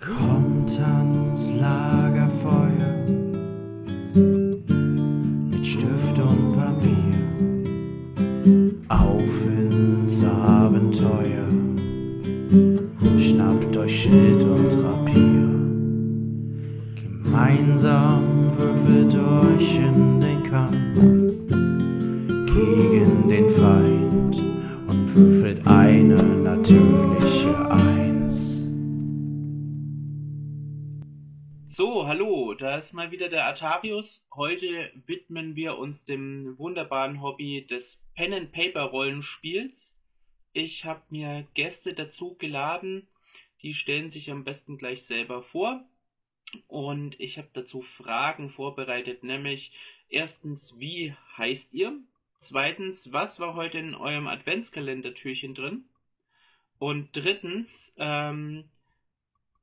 Kommt ans Lagerfeuer ist mal wieder der Atarius. Heute widmen wir uns dem wunderbaren Hobby des Pen and Paper Rollenspiels. Ich habe mir Gäste dazu geladen, die stellen sich am besten gleich selber vor. Und ich habe dazu Fragen vorbereitet, nämlich erstens, wie heißt ihr? Zweitens, was war heute in eurem Adventskalendertürchen drin? Und drittens, ähm,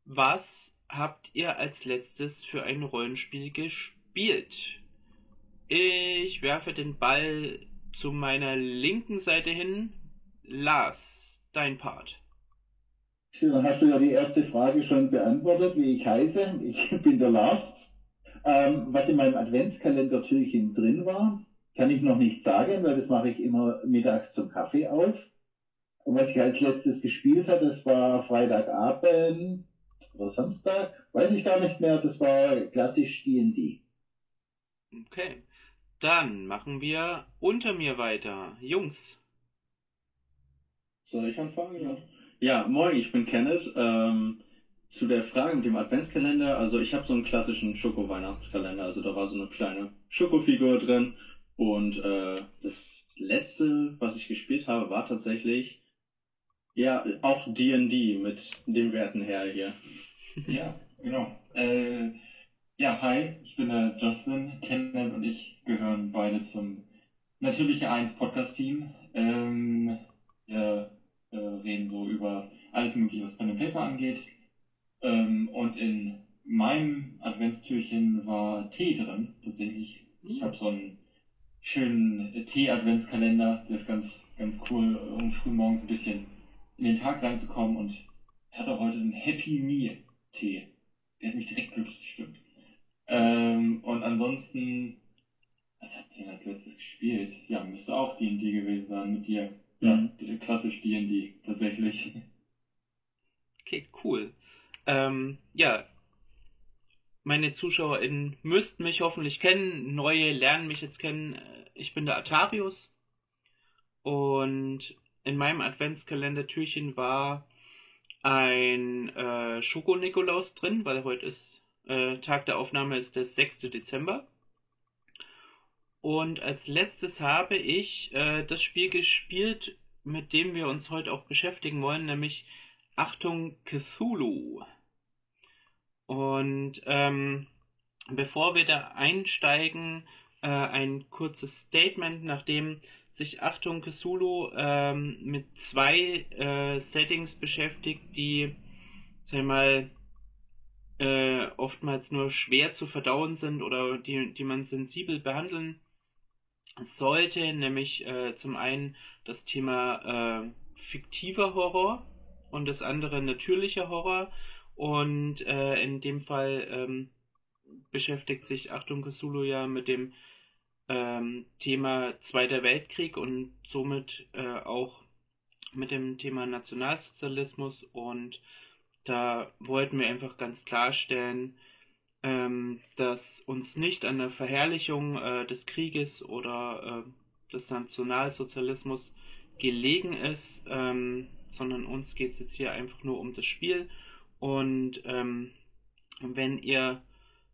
was habt ihr als letztes für ein Rollenspiel gespielt? Ich werfe den Ball zu meiner linken Seite hin. Lars, dein Part. Dann hast du ja die erste Frage schon beantwortet, wie ich heiße. Ich bin der Lars. Ähm, was in meinem Adventskalender-Türchen drin war, kann ich noch nicht sagen, weil das mache ich immer mittags zum Kaffee auf. Und was ich als letztes gespielt habe, das war Freitagabend oder Samstag, weiß ich gar nicht mehr, das war klassisch D&D. Okay, dann machen wir unter mir weiter. Jungs, Soll ich anfangen? Ja. ja, moin, ich bin Kenneth. Ähm, zu der Frage mit dem Adventskalender, also ich habe so einen klassischen Schoko-Weihnachtskalender, also da war so eine kleine Schokofigur drin und äh, das letzte, was ich gespielt habe, war tatsächlich ja auch D&D mit den Werten her hier. Ja, genau. Äh, ja, hi, ich bin der Justin. Kenneth und ich gehören beide zum Natürliche 1 Podcast-Team. Ähm, wir äh, reden so über alles Mögliche, was Pen and Paper angeht. Ähm, und in meinem Adventstürchen war Tee drin, tatsächlich. Ich habe so einen schönen Tee-Adventskalender, der ist ganz, ganz cool, um früh morgens ein bisschen in den Tag reinzukommen und ich hatte heute einen Happy Me Tee. Der hat mich direkt glücklich gestimmt. Ähm, und ansonsten, was hat ihr als letztes gespielt? Ja, müsste auch D&D gewesen sein mit dir. Ja, Mhm. klassisch D&D, tatsächlich. okay, cool. Ähm, ja, meine ZuschauerInnen müssten mich hoffentlich kennen, neue lernen mich jetzt kennen. Äh, Ich bin der Atarius und in meinem Adventskalender-Türchen war ein äh, Schoko-Nikolaus drin, weil heute ist äh, Tag der Aufnahme ist der 6. Dezember. Und als letztes habe ich äh, das Spiel gespielt, mit dem wir uns heute auch beschäftigen wollen, nämlich Achtung Cthulhu. Und ähm, bevor wir da einsteigen, äh, ein kurzes Statement, nachdem sich Achtung Cthulhu ähm, mit zwei äh, Settings beschäftigt, die, sag ich mal, äh, oftmals nur schwer zu verdauen sind oder die, die man sensibel behandeln sollte, nämlich äh, zum einen das Thema äh, fiktiver Horror und das andere natürlicher Horror. Und äh, in dem Fall ähm, beschäftigt sich Achtung Cthulhu ja mit dem ähm, Thema Zweiter Weltkrieg und somit äh, auch mit dem Thema Nationalsozialismus. Und da wollten wir einfach ganz klarstellen, ähm, dass uns nicht an der Verherrlichung äh, des Krieges oder äh, des Nationalsozialismus gelegen ist, ähm, sondern uns geht es jetzt hier einfach nur um das Spiel. Und ähm, wenn ihr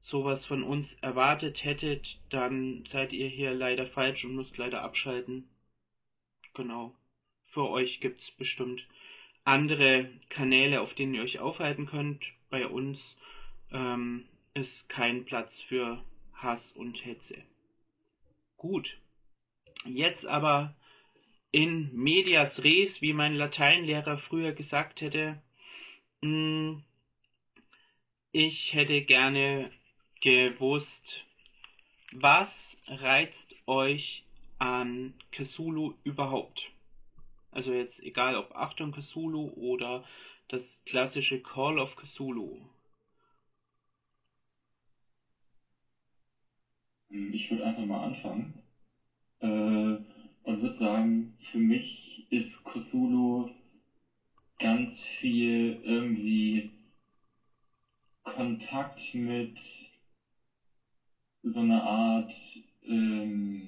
sowas von uns erwartet hättet, dann seid ihr hier leider falsch und müsst leider abschalten. Genau. Für euch gibt es bestimmt andere Kanäle, auf denen ihr euch aufhalten könnt. Bei uns ähm, ist kein Platz für Hass und Hetze. Gut. Jetzt aber in medias res, wie mein Lateinlehrer früher gesagt hätte. Mh, ich hätte gerne gewusst, was reizt euch an Cthulhu überhaupt? Also jetzt egal ob Achtung Cthulhu oder das klassische Call of Cthulhu? Ich würde einfach mal anfangen äh, und würde sagen, für mich ist Cthulhu ganz viel irgendwie Kontakt mit so einer Art ähm,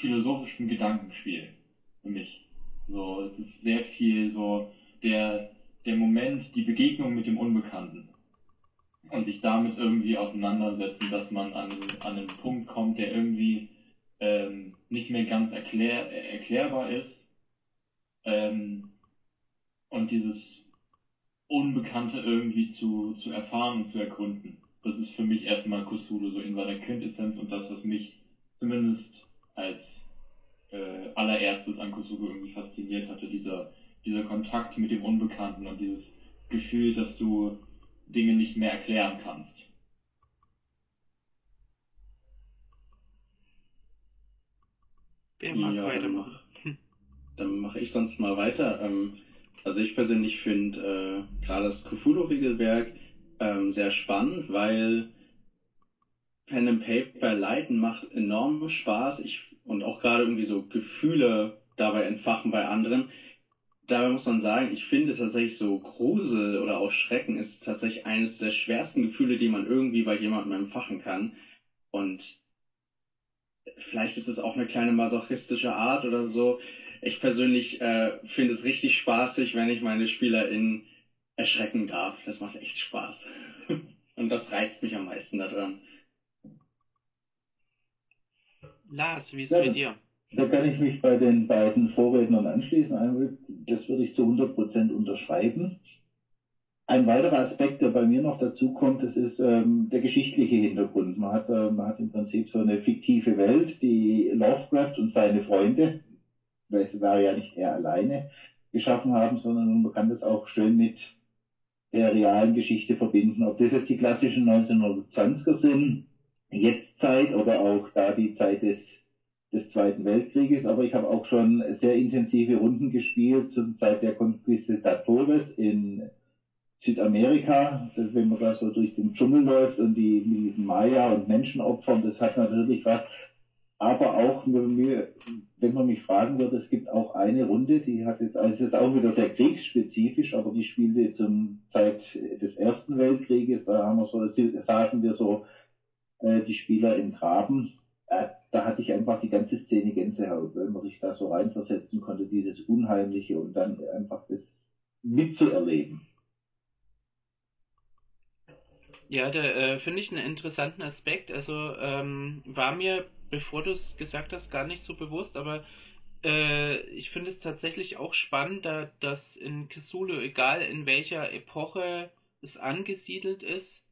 philosophischem Gedankenspiel für mich. So, es ist sehr viel so der, der Moment, die Begegnung mit dem Unbekannten. Und sich damit irgendwie auseinandersetzen, dass man an, an einen Punkt kommt, der irgendwie ähm, nicht mehr ganz erklär, erklärbar ist. Ähm, und dieses Unbekannte irgendwie zu, zu erfahren und zu erkunden. Das ist für mich erstmal Cthulhu so in seiner Quintessenz und das, was mich zumindest als äh, allererstes an Cthulhu irgendwie fasziniert hatte, dieser, dieser Kontakt mit dem Unbekannten und dieses Gefühl, dass du Dinge nicht mehr erklären kannst. Wer mag Ja, dann weitermachen? mach, dann mache ich sonst mal weiter. Ähm, also ich persönlich finde äh, gerade das Cthulhu-Regelwerk ähm, sehr spannend, weil Pen and Paper leiten macht enorm Spaß. Ich, und auch gerade irgendwie so Gefühle dabei entfachen bei anderen. Dabei muss man sagen, ich finde tatsächlich so Grusel oder auch Schrecken ist tatsächlich eines der schwersten Gefühle, die man irgendwie bei jemandem entfachen kann. Und vielleicht ist es auch eine kleine masochistische Art oder so. Ich persönlich äh, finde es richtig spaßig, wenn ich meine SpielerInnen erschrecken darf. Das macht echt Spaß. Und das reizt mich am meisten daran. Lars, wie ist Ja, bei dir? Da kann ich mich bei den beiden Vorrednern anschließen. Einmal, Das würde ich zu 100% unterschreiben. Ein weiterer Aspekt, der bei mir noch dazu kommt, das ist ähm, der geschichtliche Hintergrund. Man hat, äh, man hat im Prinzip so eine fiktive Welt, die Lovecraft und seine Freunde, weil es war ja nicht er alleine, geschaffen haben, sondern man kann das auch schön mit der realen Geschichte verbinden. Ob das jetzt die klassischen 1920er sind, Jetztzeit oder auch da die Zeit des, des Zweiten Weltkrieges, aber ich habe auch schon sehr intensive Runden gespielt zur Zeit der Conquistadores in Südamerika, wenn man da so durch den Dschungel läuft und die mit diesen Maya und Menschenopfern, das hat natürlich was. Aber auch, wenn wenn man mich fragen würde, es gibt auch eine Runde, die hat jetzt, also es ist auch wieder sehr kriegsspezifisch, aber die spielte zum Zeit des Ersten Weltkrieges, da haben wir so, saßen wir so äh, die Spieler im Graben. Äh, da hatte ich einfach die ganze Szene Gänsehaut, weil man sich da so reinversetzen konnte, dieses Unheimliche und dann einfach das mitzuerleben. Ja, da äh, finde ich einen interessanten Aspekt. Also ähm, war mir, bevor du es gesagt hast, gar nicht so bewusst, aber äh, ich finde es tatsächlich auch spannend, da, dass in Cthulhu, egal in welcher Epoche es angesiedelt ist,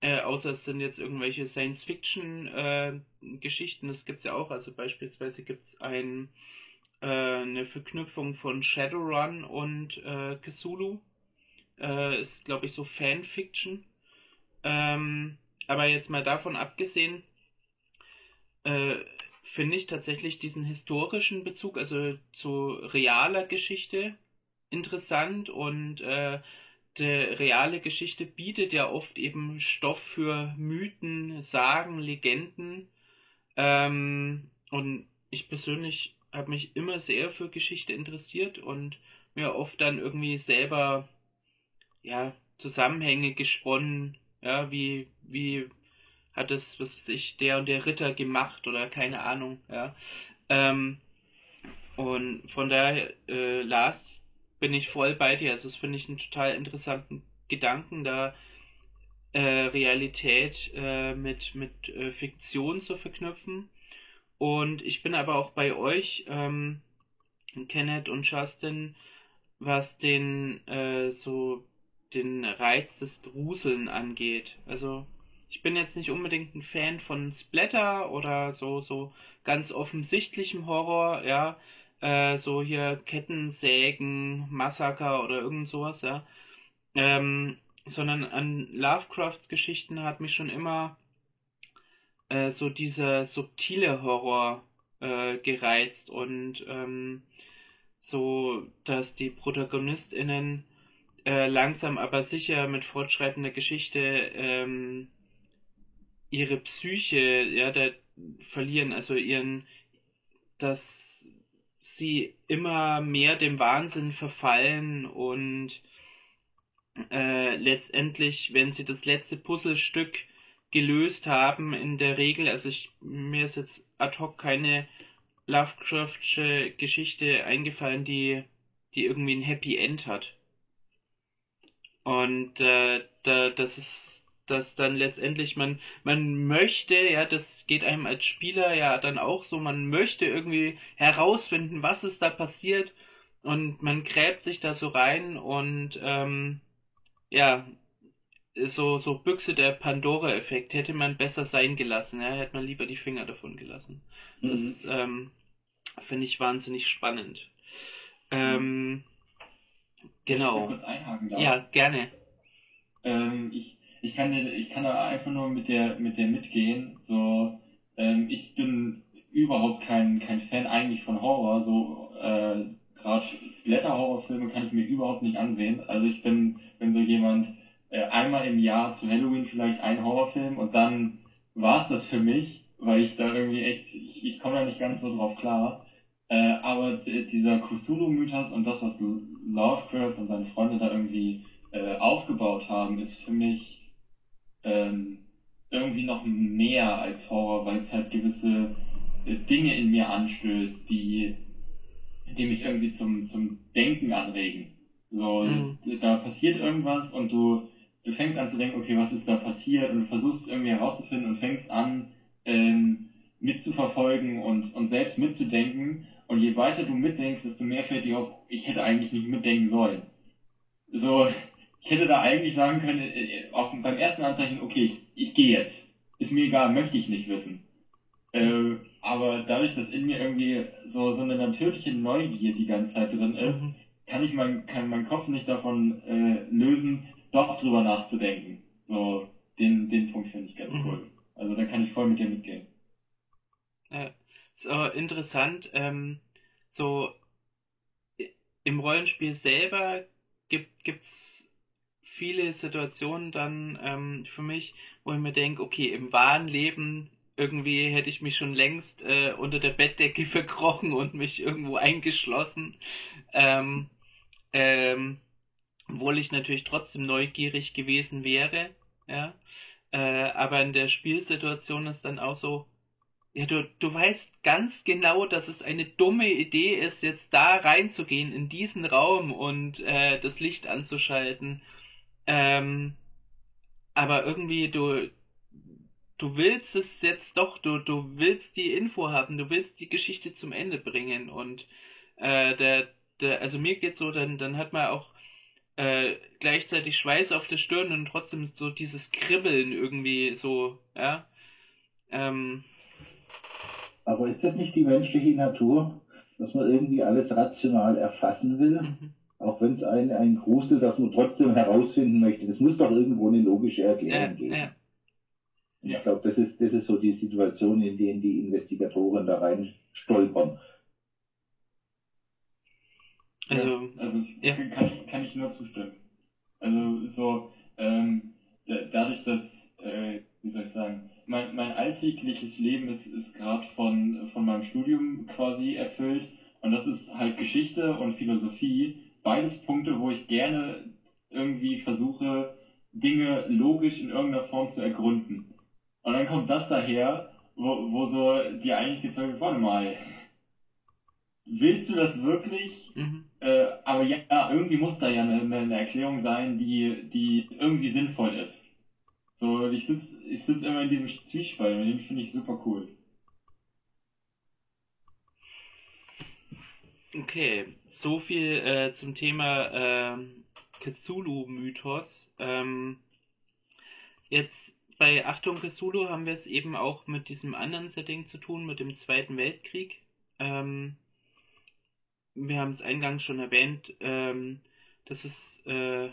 äh, außer es sind jetzt irgendwelche Science-Fiction-Geschichten, das gibt es ja auch. Also beispielsweise gibt es ein, äh, eine Verknüpfung von Shadowrun und äh, Cthulhu. Äh, ist, glaube ich, so Fanfiction. Ähm, aber jetzt mal davon abgesehen, äh, finde ich tatsächlich diesen historischen Bezug, also zu realer Geschichte, interessant und äh, die reale Geschichte bietet ja oft eben Stoff für Mythen, Sagen, Legenden. Ähm, und ich persönlich habe mich immer sehr für Geschichte interessiert und mir oft dann irgendwie selber ja, Zusammenhänge gesponnen, ja, wie, wie hat es, was weiß ich, der und der Ritter gemacht oder keine Ahnung, ja. Ähm, und von daher, äh, Lars, bin ich voll bei dir. Also das finde ich einen total interessanten Gedanken, da äh, Realität äh, mit, mit äh, Fiktion zu verknüpfen. Und ich bin aber auch bei euch, ähm, Kenneth und Justin, was den äh, so den Reiz des Gruseln angeht. Also ich bin jetzt nicht unbedingt ein Fan von Splatter oder so so ganz offensichtlichem Horror, ja, äh, so hier Kettensägen, Massaker oder irgend sowas, ja. Ähm, sondern an Lovecrafts Geschichten hat mich schon immer äh, so dieser subtile Horror äh, gereizt und ähm, so, dass die ProtagonistInnen äh, langsam aber sicher mit fortschreitender Geschichte ähm, ihre Psyche ja da verlieren, also ihren, dass sie immer mehr dem Wahnsinn verfallen und äh, letztendlich, wenn sie das letzte Puzzlestück gelöst haben, in der Regel, also ich, mir ist jetzt ad hoc keine Lovecraftsche Geschichte eingefallen, die, die irgendwie ein Happy End hat. Und äh, da, das ist dass dann letztendlich man man möchte, ja, das geht einem als Spieler ja dann auch so, man möchte irgendwie herausfinden, was ist da passiert und man gräbt sich da so rein und ähm, ja, so so Büchse der Pandora-Effekt hätte man besser sein gelassen, ja, hätte man lieber die Finger davon gelassen. Das mhm. ähm, finde ich wahnsinnig spannend. Ähm, genau. Ja, gerne. Ähm, ich, ich, kann, ich kann da einfach nur mit der, mit der mitgehen. So, ähm, ich bin überhaupt kein, kein Fan eigentlich von Horror. So, äh, gerade Splatter-Horrorfilme kann ich mir überhaupt nicht ansehen. Also ich bin, bin so jemand, äh, einmal im Jahr zu Halloween vielleicht ein Horrorfilm und dann war es das für mich, weil ich da irgendwie echt, ich, ich komme da nicht ganz so drauf klar. Äh, aber dieser Cthulhu-Mythos und das, was Lovecraft und seine Freunde da irgendwie äh, aufgebaut haben, ist für mich ähm, irgendwie noch mehr als Horror, weil es halt gewisse äh, Dinge in mir anstößt, die, die mich irgendwie zum, zum Denken anregen. So, mhm. da passiert irgendwas und du, du fängst an zu denken, okay, was ist da passiert und du versuchst irgendwie herauszufinden und fängst an, ähm, mitzuverfolgen und, und selbst mitzudenken und je weiter du mitdenkst, desto mehr fällt dir auf, ich hätte eigentlich nicht mitdenken sollen. So, ich hätte da eigentlich sagen können, äh, auf, beim ersten Anzeichen, okay, ich, ich gehe jetzt. Ist mir egal, möchte ich nicht wissen. Äh, aber dadurch, dass in mir irgendwie so, so eine natürliche Neugier die ganze Zeit drin ist, mhm. kann ich mein, kann mein Kopf nicht davon äh, lösen, doch drüber nachzudenken. So, den, den Punkt finde ich ganz mhm. cool. Also da kann ich voll mit dir mitgehen. Ja aber interessant, ähm, so im Rollenspiel selber gibt es viele Situationen dann ähm, für mich, wo ich mir denke, okay, im wahren Leben irgendwie hätte ich mich schon längst äh, unter der Bettdecke verkrochen und mich irgendwo eingeschlossen. Ähm, ähm, obwohl ich natürlich trotzdem neugierig gewesen wäre, ja. Äh, aber in der Spielsituation ist dann auch so, ja, du, du weißt ganz genau, dass es eine dumme Idee ist, jetzt da reinzugehen in diesen Raum und äh, das Licht anzuschalten. Ähm, aber irgendwie, du, du willst es jetzt doch, du, du willst die Info haben, du willst die Geschichte zum Ende bringen und äh, der, der, also mir geht so, dann, dann hat man auch äh, gleichzeitig Schweiß auf der Stirn und trotzdem so dieses Kribbeln irgendwie so, ja. Ähm, aber ist das nicht die menschliche Natur, dass man irgendwie alles rational erfassen will? Mhm. Auch wenn es ein, ein Grusel, dass man trotzdem herausfinden möchte. Das muss doch irgendwo eine logische Erklärung ja, geben. Ja. Ich glaube, das ist, das ist so die Situation, in denen die Investigatoren da rein stolpern. Also, also ja. kann, ich, kann ich nur zustimmen. Also so, ähm, dadurch, dass, äh, wie soll ich sagen, mein, mein alltägliches Leben ist, ist gerade von, von meinem Studium quasi erfüllt. Und das ist halt Geschichte und Philosophie. Beides Punkte, wo ich gerne irgendwie versuche, Dinge logisch in irgendeiner Form zu ergründen. Und dann kommt das daher, wo, wo so die eigentlich gezeigt wird, warte mal, willst du das wirklich? Mhm. Äh, aber ja, irgendwie muss da ja eine, eine Erklärung sein, die, die irgendwie sinnvoll ist. So, ich sitze ich sitz immer in diesem Zwiespalt und den finde ich super cool. Okay, so viel äh, zum Thema äh, Cthulhu-Mythos. Ähm, jetzt bei Achtung Cthulhu haben wir es eben auch mit diesem anderen Setting zu tun, mit dem Zweiten Weltkrieg. Ähm, wir haben es eingangs schon erwähnt, ähm, das ist äh,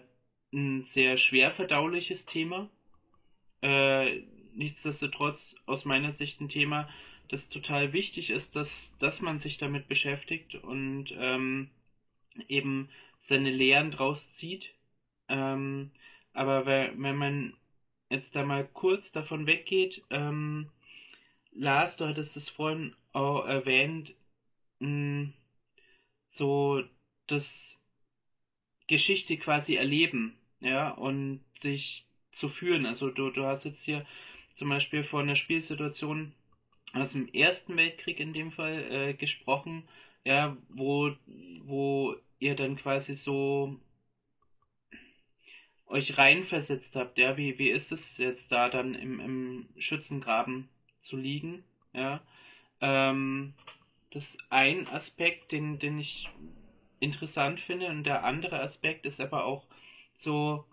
ein sehr schwer verdauliches Thema. Äh, nichtsdestotrotz aus meiner Sicht ein Thema, das total wichtig ist, dass, dass man sich damit beschäftigt und ähm, eben seine Lehren draus zieht. Ähm, aber wenn man jetzt da mal kurz davon weggeht, ähm, Lars, du hattest es vorhin auch erwähnt, mh, hm, so das Geschichte quasi erleben, ja, und sich zu führen. Also du, du hast jetzt hier zum Beispiel von einer Spielsituation aus dem Ersten Weltkrieg in dem Fall äh, gesprochen, ja, wo, wo ihr dann quasi so euch reinversetzt habt, ja, wie, wie ist es jetzt da dann im, im Schützengraben zu liegen, ja, ähm, das ist ein Aspekt, den, den ich interessant finde und der andere Aspekt ist aber auch so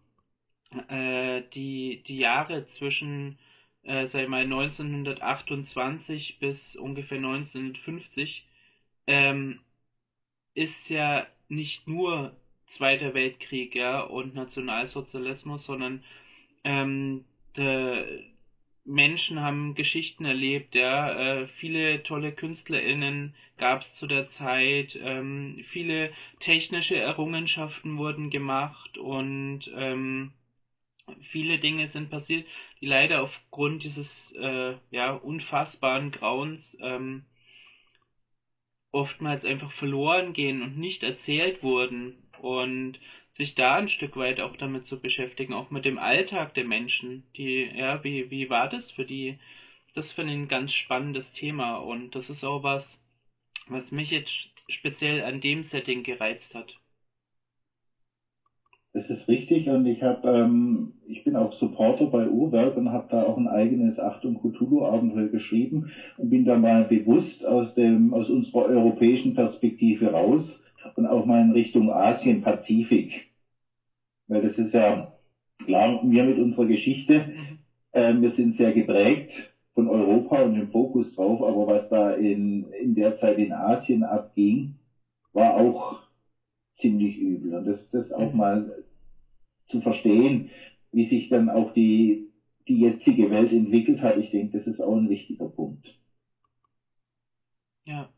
äh, die, die Jahre zwischen, äh, sag mal, 1928 bis ungefähr 1950 ähm, ist ja nicht nur Zweiter Weltkrieg ja, und Nationalsozialismus, sondern ähm, de, Menschen haben Geschichten erlebt, ja, äh, viele tolle KünstlerInnen gab es zu der Zeit, ähm, viele technische Errungenschaften wurden gemacht und ähm, viele Dinge sind passiert, die leider aufgrund dieses äh, ja, unfassbaren Grauens ähm, oftmals einfach verloren gehen und nicht erzählt wurden und sich da ein Stück weit auch damit zu beschäftigen, auch mit dem Alltag der Menschen, die, ja, wie, wie war das für die? Das finde ich ein ganz spannendes Thema und das ist auch was, was mich jetzt speziell an dem Setting gereizt hat. Das ist richtig und ich habe, ähm, ich bin auch Supporter bei Uhrwerk und habe da auch ein eigenes Achtung Cthulhu Abenteuer geschrieben und bin da mal bewusst aus dem aus unserer europäischen Perspektive raus und auch mal in Richtung Asien Pazifik, weil das ist ja klar wir mit unserer Geschichte, äh, wir sind sehr geprägt von Europa und dem Fokus drauf, aber was da in in der Zeit in Asien abging, war auch ziemlich übel. Und das, das auch mhm. mal zu verstehen, wie sich dann auch die, die jetzige Welt entwickelt hat, ich denke, das ist auch ein wichtiger Punkt. Ja,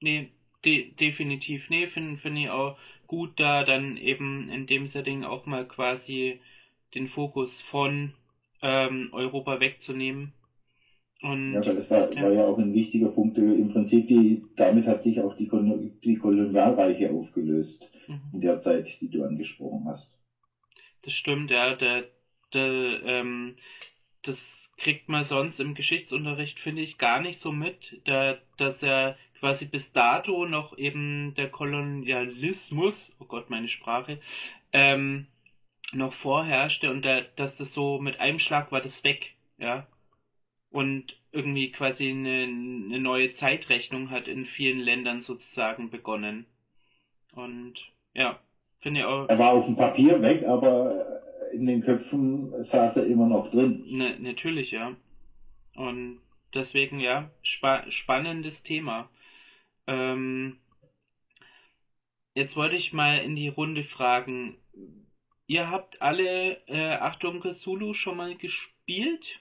nee, de definitiv. Nee, finde find ich auch gut, da dann eben in dem Setting auch mal quasi den Fokus von ähm, Europa wegzunehmen und, ja, weil das war ja. war ja auch ein wichtiger Punkt. Im Prinzip, die, damit hat sich auch die, die Kolonialreiche aufgelöst, mhm. in der Zeit, die du angesprochen hast. Das stimmt, ja. Der, der, ähm, das kriegt man sonst im Geschichtsunterricht, finde ich, gar nicht so mit, da, dass er quasi bis dato noch eben der Kolonialismus, oh Gott, meine Sprache, ähm, noch vorherrschte und da, dass das so mit einem Schlag war das weg, ja und irgendwie quasi eine, eine neue Zeitrechnung hat in vielen Ländern sozusagen begonnen. Und ja, finde ich auch. Er war auf dem Papier weg, aber in den Köpfen saß er immer noch drin. Ne, natürlich, ja. Und deswegen, ja, spa spannendes Thema. Ähm, jetzt wollte ich mal in die Runde fragen. Ihr habt alle äh, Achtung Cthulhu schon mal gespielt?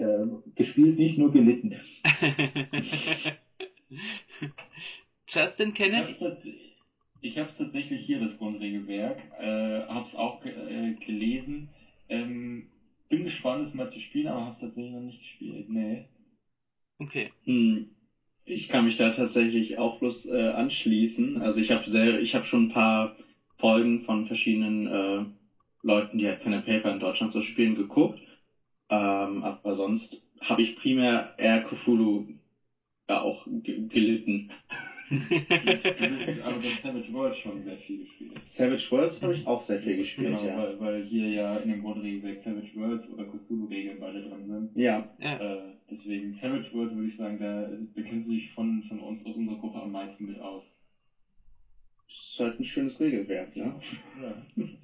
Äh, gespielt, nicht nur gelitten. Justin Kenneth? Ich habe tatsächlich hier, das Grundregelwerk, äh, habe es auch äh, gelesen. Ähm, bin gespannt, es mal zu spielen, aber habe es tatsächlich noch nicht gespielt. Nee. Okay. Hm. Ich kann mich da tatsächlich auch bloß äh, anschließen. Also ich habe ich habe schon ein paar Folgen von verschiedenen äh, Leuten, die halt Pen Paper in Deutschland so spielen, geguckt. Ähm, aber sonst habe ich primär eher Cthulhu ja auch gelitten. aber das Savage Worlds schon sehr viel gespielt. Savage Worlds habe ich auch sehr viel gespielt, genau, ja. Weil, weil hier ja in dem Grundregelwerk Savage Worlds oder Cthulhu-Regeln beide drin sind. Ja. ja. Äh, deswegen Savage Worlds würde ich sagen, da, da kennt sich von, von uns aus unserer Gruppe am meisten mit aus halt ein schönes Regelwerk, ne?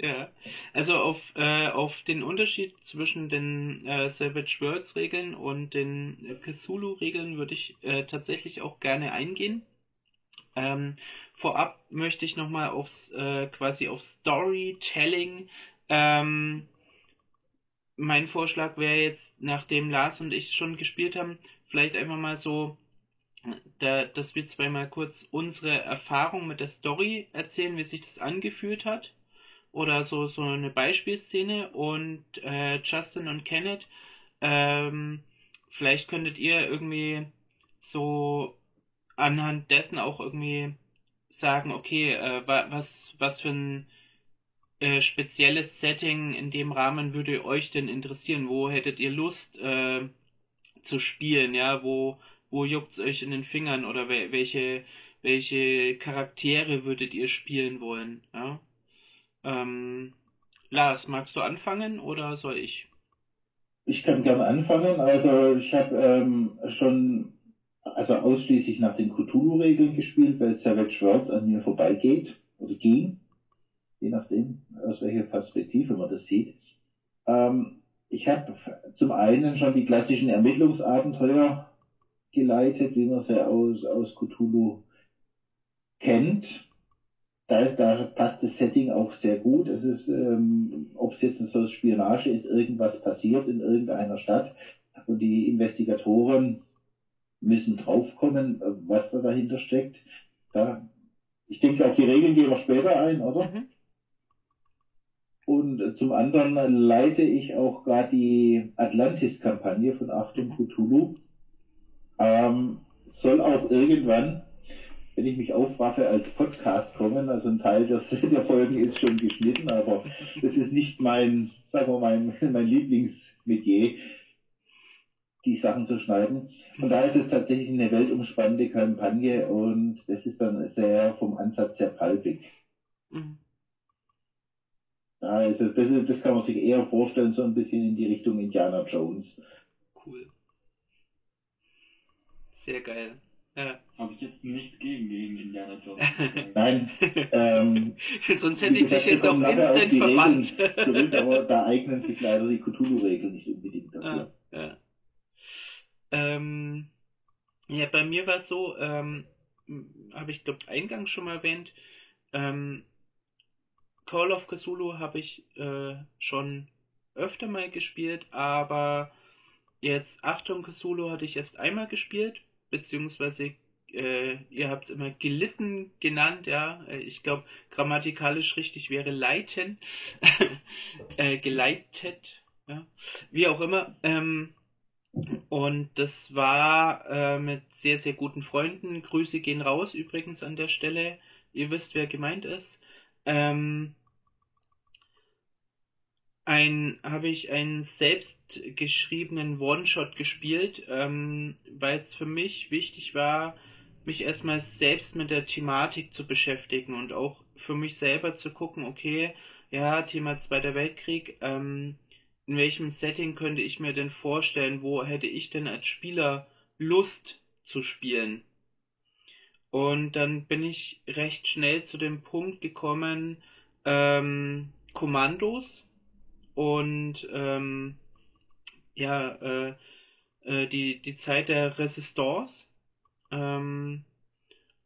Ja. ja. Also auf, äh, auf den Unterschied zwischen den äh, Savage Worlds Regeln und den äh, Cthulhu Regeln würde ich äh, tatsächlich auch gerne eingehen. Ähm, vorab möchte ich nochmal aufs äh, quasi auf Storytelling ähm, mein Vorschlag wäre jetzt, nachdem Lars und ich schon gespielt haben, vielleicht einfach mal so da, dass wir zweimal kurz unsere Erfahrung mit der Story erzählen, wie sich das angefühlt hat. Oder so, so eine Beispielszene. Und äh, Justin und Kenneth, ähm, vielleicht könntet ihr irgendwie so anhand dessen auch irgendwie sagen, okay, äh, was, was für ein äh, spezielles Setting in dem Rahmen würde euch denn interessieren? Wo hättet ihr Lust äh, zu spielen? Ja, wo, wo juckt es euch in den Fingern oder we welche, welche Charaktere würdet ihr spielen wollen? Ja? Ähm, Lars, magst du anfangen oder soll ich? Ich kann gerne anfangen. Also ich habe ähm, schon also ausschließlich nach den Cthulhu-Regeln gespielt, weil Savage Worlds an mir vorbeigeht oder ging, je nachdem, aus welcher Perspektive man das sieht. Ähm, ich habe zum einen schon die klassischen Ermittlungsabenteuer geleitet, wie man sie aus, aus Cthulhu kennt. Da, da passt das Setting auch sehr gut. Es ist, ähm, ob es jetzt so Spionage ist, irgendwas passiert in irgendeiner Stadt und die Investigatoren müssen draufkommen, was da dahinter steckt. Da, ich denke, auf die Regeln gehen wir später ein, oder? Mhm. Und zum anderen leite ich auch gerade die Atlantis-Kampagne von Achtung Cthulhu. Ähm, soll auch irgendwann, wenn ich mich aufraffe, als Podcast kommen. Also ein Teil des, der Folgen ist schon geschnitten, aber das ist nicht mein, sagen wir, mein, mein Lieblingsmetier die Sachen zu schneiden. Und da ist es tatsächlich eine weltumspannende Kampagne und das ist dann sehr vom Ansatz sehr palpig. Mhm. Also das, ist, das kann man sich eher vorstellen, so ein bisschen in die Richtung Indiana Jones. Cool. Sehr geil. Ja. Habe ich jetzt nichts gegen, gegen Indiana Jones. Nein. Ähm, Sonst hätte ich dich jetzt auch instant. Zurück, aber da eignen sich leider die Cthulhu-Regeln nicht unbedingt dafür. Ah, ja. Ähm, ja, bei mir war es so, ähm, habe ich glaube eingangs schon mal erwähnt, ähm, Call of Cthulhu habe ich äh, schon öfter mal gespielt, aber jetzt Achtung Cthulhu hatte ich erst einmal gespielt, beziehungsweise äh, ihr habt es immer gelitten genannt, ja. Äh, ich glaube, grammatikalisch richtig wäre leiten, äh, geleitet, ja. Wie auch immer. Ähm, und das war äh, mit sehr, sehr guten Freunden. Grüße gehen raus übrigens an der Stelle. Ihr wisst, wer gemeint ist. Ähm, ein habe ich einen selbstgeschriebenen One-Shot gespielt, ähm, weil es für mich wichtig war, mich erstmal selbst mit der Thematik zu beschäftigen und auch für mich selber zu gucken, okay, ja, Thema Zweiter Weltkrieg, ähm, in welchem Setting könnte ich mir denn vorstellen, wo hätte ich denn als Spieler Lust zu spielen? Und dann bin ich recht schnell zu dem Punkt gekommen, ähm, Kommandos und ähm, ja, äh, äh, die, die Zeit der Resistance. Ähm,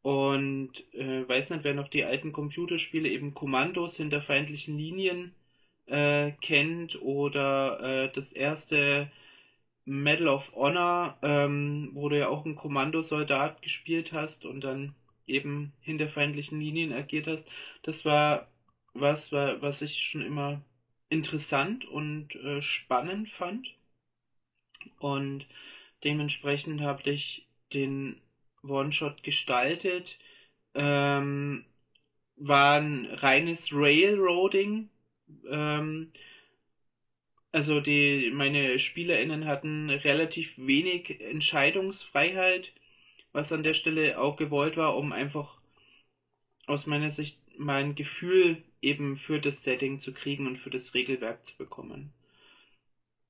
und äh, weiß nicht, wer noch die alten Computerspiele eben Kommandos hinter feindlichen Linien äh, kennt oder äh, das erste Medal of Honor, ähm, wo du ja auch einen Kommandosoldat gespielt hast und dann eben hinter feindlichen Linien agiert hast. Das war was, was ich schon immer interessant und äh, spannend fand. Und dementsprechend habe ich den One-Shot gestaltet. Ähm, war ein reines Railroading, ähm, also die, meine SpielerInnen hatten relativ wenig Entscheidungsfreiheit, was an der Stelle auch gewollt war, um einfach aus meiner Sicht mein Gefühl eben für das Setting zu kriegen und für das Regelwerk zu bekommen.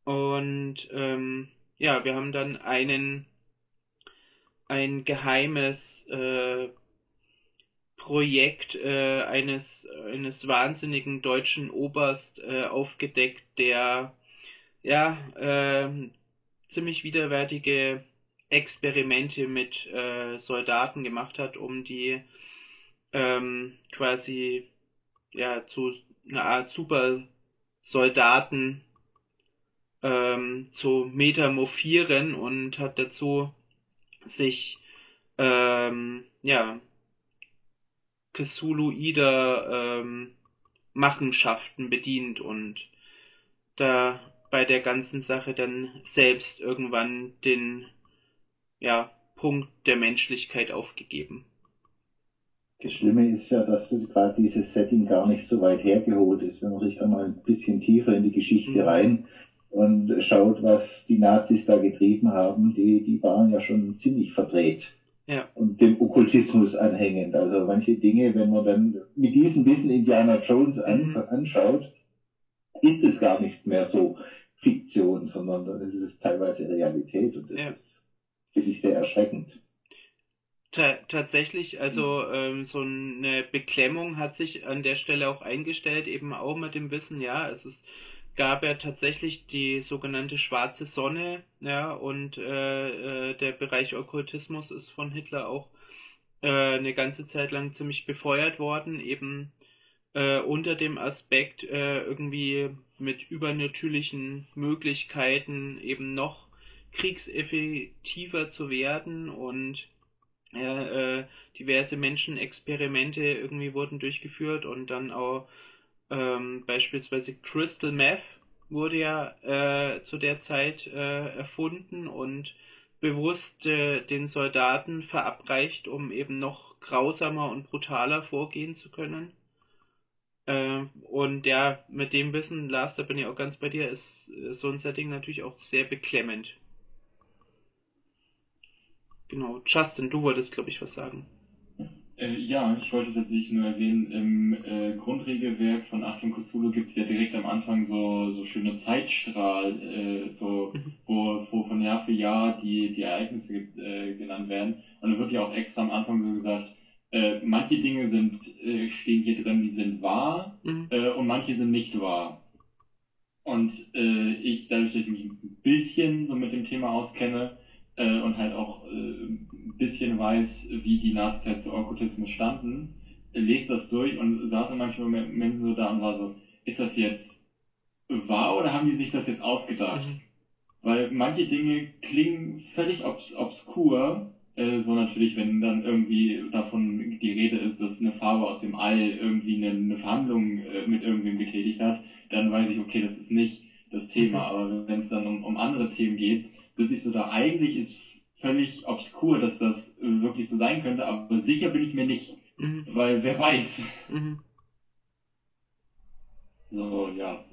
Und ähm, ja, wir haben dann einen ein geheimes äh, Projekt äh, eines, eines wahnsinnigen deutschen Oberst äh, aufgedeckt, der ja äh, ziemlich widerwärtige Experimente mit äh, Soldaten gemacht hat, um die ähm, quasi ja zu einer Art Supersoldaten ähm, zu metamorphieren und hat dazu sich ähm, ja, Cthulhuider ähm, Machenschaften bedient und da bei der ganzen Sache dann selbst irgendwann den ja, Punkt der Menschlichkeit aufgegeben. Das Schlimme ist ja, dass gerade dieses Setting gar nicht so weit hergeholt ist, wenn man sich dann mal ein bisschen tiefer in die Geschichte mhm. rein und schaut, was die Nazis da getrieben haben, die, die waren ja schon ziemlich verdreht. Ja. Und dem Okkultismus anhängend. Also manche Dinge, wenn man dann mit diesem Wissen Indiana Jones an, mhm. anschaut, ist es gar nicht mehr so Fiktion, sondern es ist teilweise Realität und das ja. ist, finde ich, sehr erschreckend. Ta tatsächlich, also ähm, so eine Beklemmung hat sich an der Stelle auch eingestellt, eben auch mit dem Wissen, ja, es ist, gab ja tatsächlich die sogenannte schwarze Sonne, ja, und äh, äh, der Bereich Okkultismus ist von Hitler auch äh, eine ganze Zeit lang ziemlich befeuert worden, eben äh, unter dem Aspekt äh, irgendwie mit übernatürlichen Möglichkeiten eben noch kriegseffektiver zu werden und äh, diverse Menschenexperimente irgendwie wurden durchgeführt und dann auch ähm, beispielsweise Crystal Meth wurde ja äh, zu der Zeit äh, erfunden und bewusst äh, den Soldaten verabreicht, um eben noch grausamer und brutaler vorgehen zu können. Äh, und ja, mit dem Wissen, Lars, da bin ich auch ganz bei dir, ist äh, so ein Setting natürlich auch sehr beklemmend. Genau, Justin, du wolltest, glaube ich, was sagen. Äh, ja, ich wollte tatsächlich nur erwähnen, im äh, Grundregelwerk von Achtung Cthulhu gibt es ja direkt am Anfang so, so schöne Zeitstrahl, äh, so, mhm. wo, wo von Jahr für Jahr die, die Ereignisse äh, genannt werden. Und dann wird ja auch extra am Anfang so gesagt, äh, manche Dinge sind, äh, stehen hier drin, die sind wahr mhm. äh, und manche sind nicht wahr. Und äh, ich, dadurch, dass ich mich ein bisschen so mit dem Thema auskenne, äh, und halt auch äh, ein bisschen weiß, wie die Nazis zu Okkultismus standen, äh, lese das durch und saß in manchen Momenten so da und war so, ist das jetzt wahr oder haben die sich das jetzt ausgedacht? Mhm. Weil manche Dinge klingen völlig obs obskur, äh, so natürlich, wenn dann irgendwie davon die Rede ist, dass eine Farbe aus dem All irgendwie eine, eine Verhandlung äh, mit irgendwem getätigt hat, dann weiß ich, okay, das ist nicht das Thema. Mhm. Aber wenn es dann um, um andere Themen geht, sitze ich so da, eigentlich ist völlig obskur, dass das äh, wirklich so sein könnte, aber sicher bin ich mir nicht, mhm. weil wer weiß. Mhm. So, ja.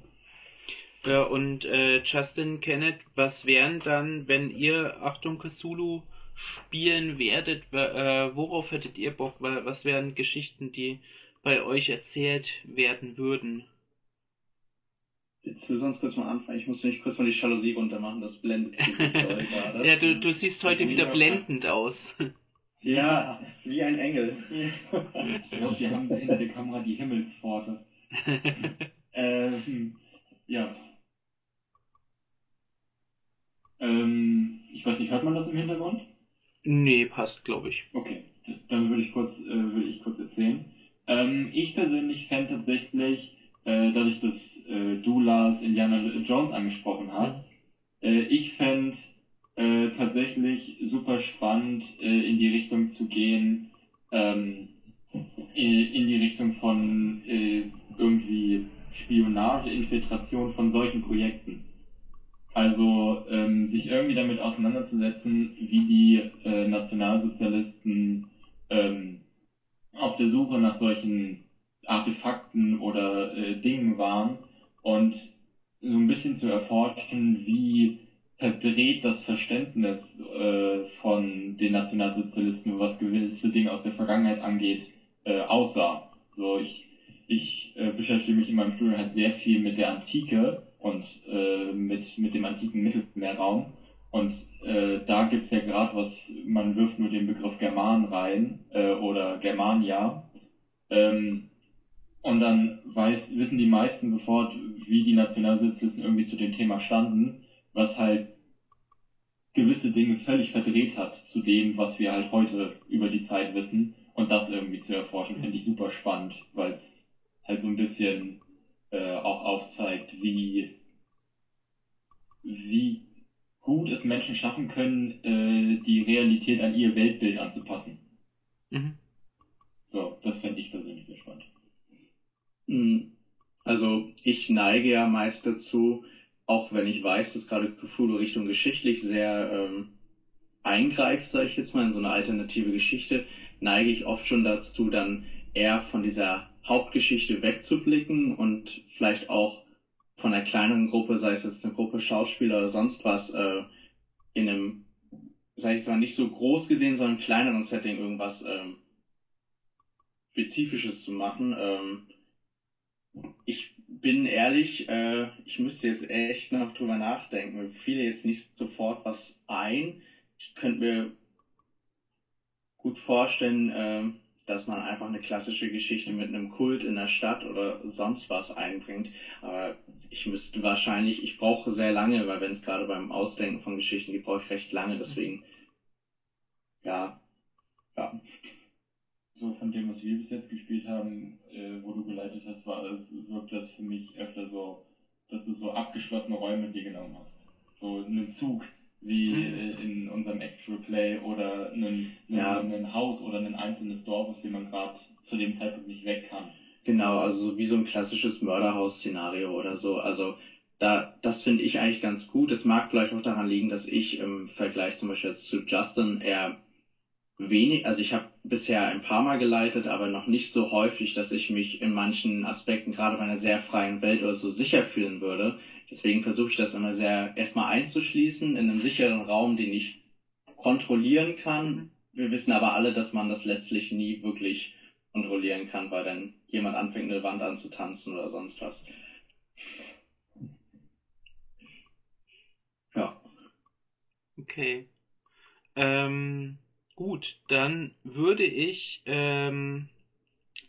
Ja, und äh, Justin Kenneth, was wären dann, wenn ihr Achtung Cthulhu spielen werdet, äh, worauf hättet ihr Bock? Was wären Geschichten, die bei euch erzählt werden würden? Willst du sonst kurz mal anfangen? Ich muss nicht kurz mal die Jalousie runter machen, das blendet ja, du, du siehst heute wieder blendend aus. Ja, wie ein Engel. ich glaube, wir haben hinter der Kamera die Himmelspforte. ähm, ja. Ähm, ich weiß nicht, hört man das im Hintergrund? Nee, passt, glaube ich. Okay, dann würde ich kurz, äh, würde ich kurz erzählen. Ähm, ich persönlich fände tatsächlich, äh, dadurch, dass äh, du, Lars, Indiana Jones angesprochen hast. Äh, ich fände äh, tatsächlich super spannend, äh, in die Richtung zu gehen, ähm, in, in, die Richtung von äh, irgendwie Spionage, Infiltration von solchen Projekten. Also ähm, sich irgendwie damit auseinanderzusetzen, wie die äh, Nationalsozialisten ähm, auf der Suche nach solchen Artefakten oder äh, Dingen waren. Und so ein bisschen zu erforschen, wie verdreht das Verständnis äh, von den Nationalsozialisten, was gewisse Dinge aus der Vergangenheit angeht, äh, aussah. So, ich, ich äh, beschäftige mich in meinem Studium halt sehr viel mit der Antike und äh, mit, mit dem antiken Mittelmeerraum. Und äh, da gibt's ja gerade was, man wirft nur den Begriff German rein äh, oder Germania. Ähm, und dann weiß, wissen die meisten sofort, wie die Nationalsozialisten irgendwie zu dem Thema standen, was halt gewisse Dinge völlig verdreht hat zu dem, was wir halt heute über die Zeit wissen. Und das irgendwie zu erforschen, finde ich super spannend, weil es halt so ein bisschen äh, auch aufzeigt, wie, wie gut es Menschen schaffen können, äh, die Realität an ihr Weltbild anzupassen. Mhm. So, das fände ich persönlich sehr spannend. Hm, also ich neige ja meist dazu, auch wenn ich weiß, dass gerade Cthulhu Richtung geschichtlich sehr ähm, eingreift, sage ich jetzt mal, in so eine alternative Geschichte, neige ich oft schon dazu, dann eher von dieser Hauptgeschichte wegzublicken und vielleicht auch von einer kleineren Gruppe, sei es jetzt eine Gruppe Schauspieler oder sonst was, äh, in einem, sag ich mal, nicht so groß gesehen, sondern kleineren Setting irgendwas ähm, Spezifisches zu machen. Ähm, ich bin ehrlich, äh, ich müsste jetzt echt noch drüber nachdenken. Mir fiel jetzt nicht sofort was ein. Ich könnte mir gut vorstellen, äh, dass man einfach eine klassische Geschichte mit einem Kult in der Stadt oder sonst was einbringt. Aber ich müsste wahrscheinlich, ich brauche sehr lange, weil wenn es gerade beim Ausdenken von Geschichten gibt, brauche ich recht lange. Deswegen, ja, ja. So von dem, was wir bis jetzt gespielt haben, äh, wo du geleitet hast, war, wirkt das für mich öfter so, dass du so abgeschlossene Räume dir genommen hast. So einen Zug, wie mhm. in unserem Actual Play oder einen, ja. ein Haus oder ein einzelnes Dorf, aus dem man gerade zu dem Zeitpunkt nicht weg kann. Genau, also wie so ein klassisches Mörderhaus-Szenario oder so. Also da, das finde ich eigentlich ganz gut. Es mag vielleicht auch daran liegen, dass ich im Vergleich zum Beispiel zu Justin eher wenig, also ich habe bisher ein paar Mal geleitet, aber noch nicht so häufig, dass ich mich in manchen Aspekten, gerade bei einer sehr freien Welt oder so sicher fühlen würde. Deswegen versuche ich das immer sehr erstmal einzuschließen in einem sicheren Raum, den ich kontrollieren kann. Wir wissen aber alle, dass man das letztlich nie wirklich kontrollieren kann, weil dann jemand anfängt, eine Wand anzutanzen oder sonst was. Ja. Okay. Ähm, gut, dann würde ich, ähm,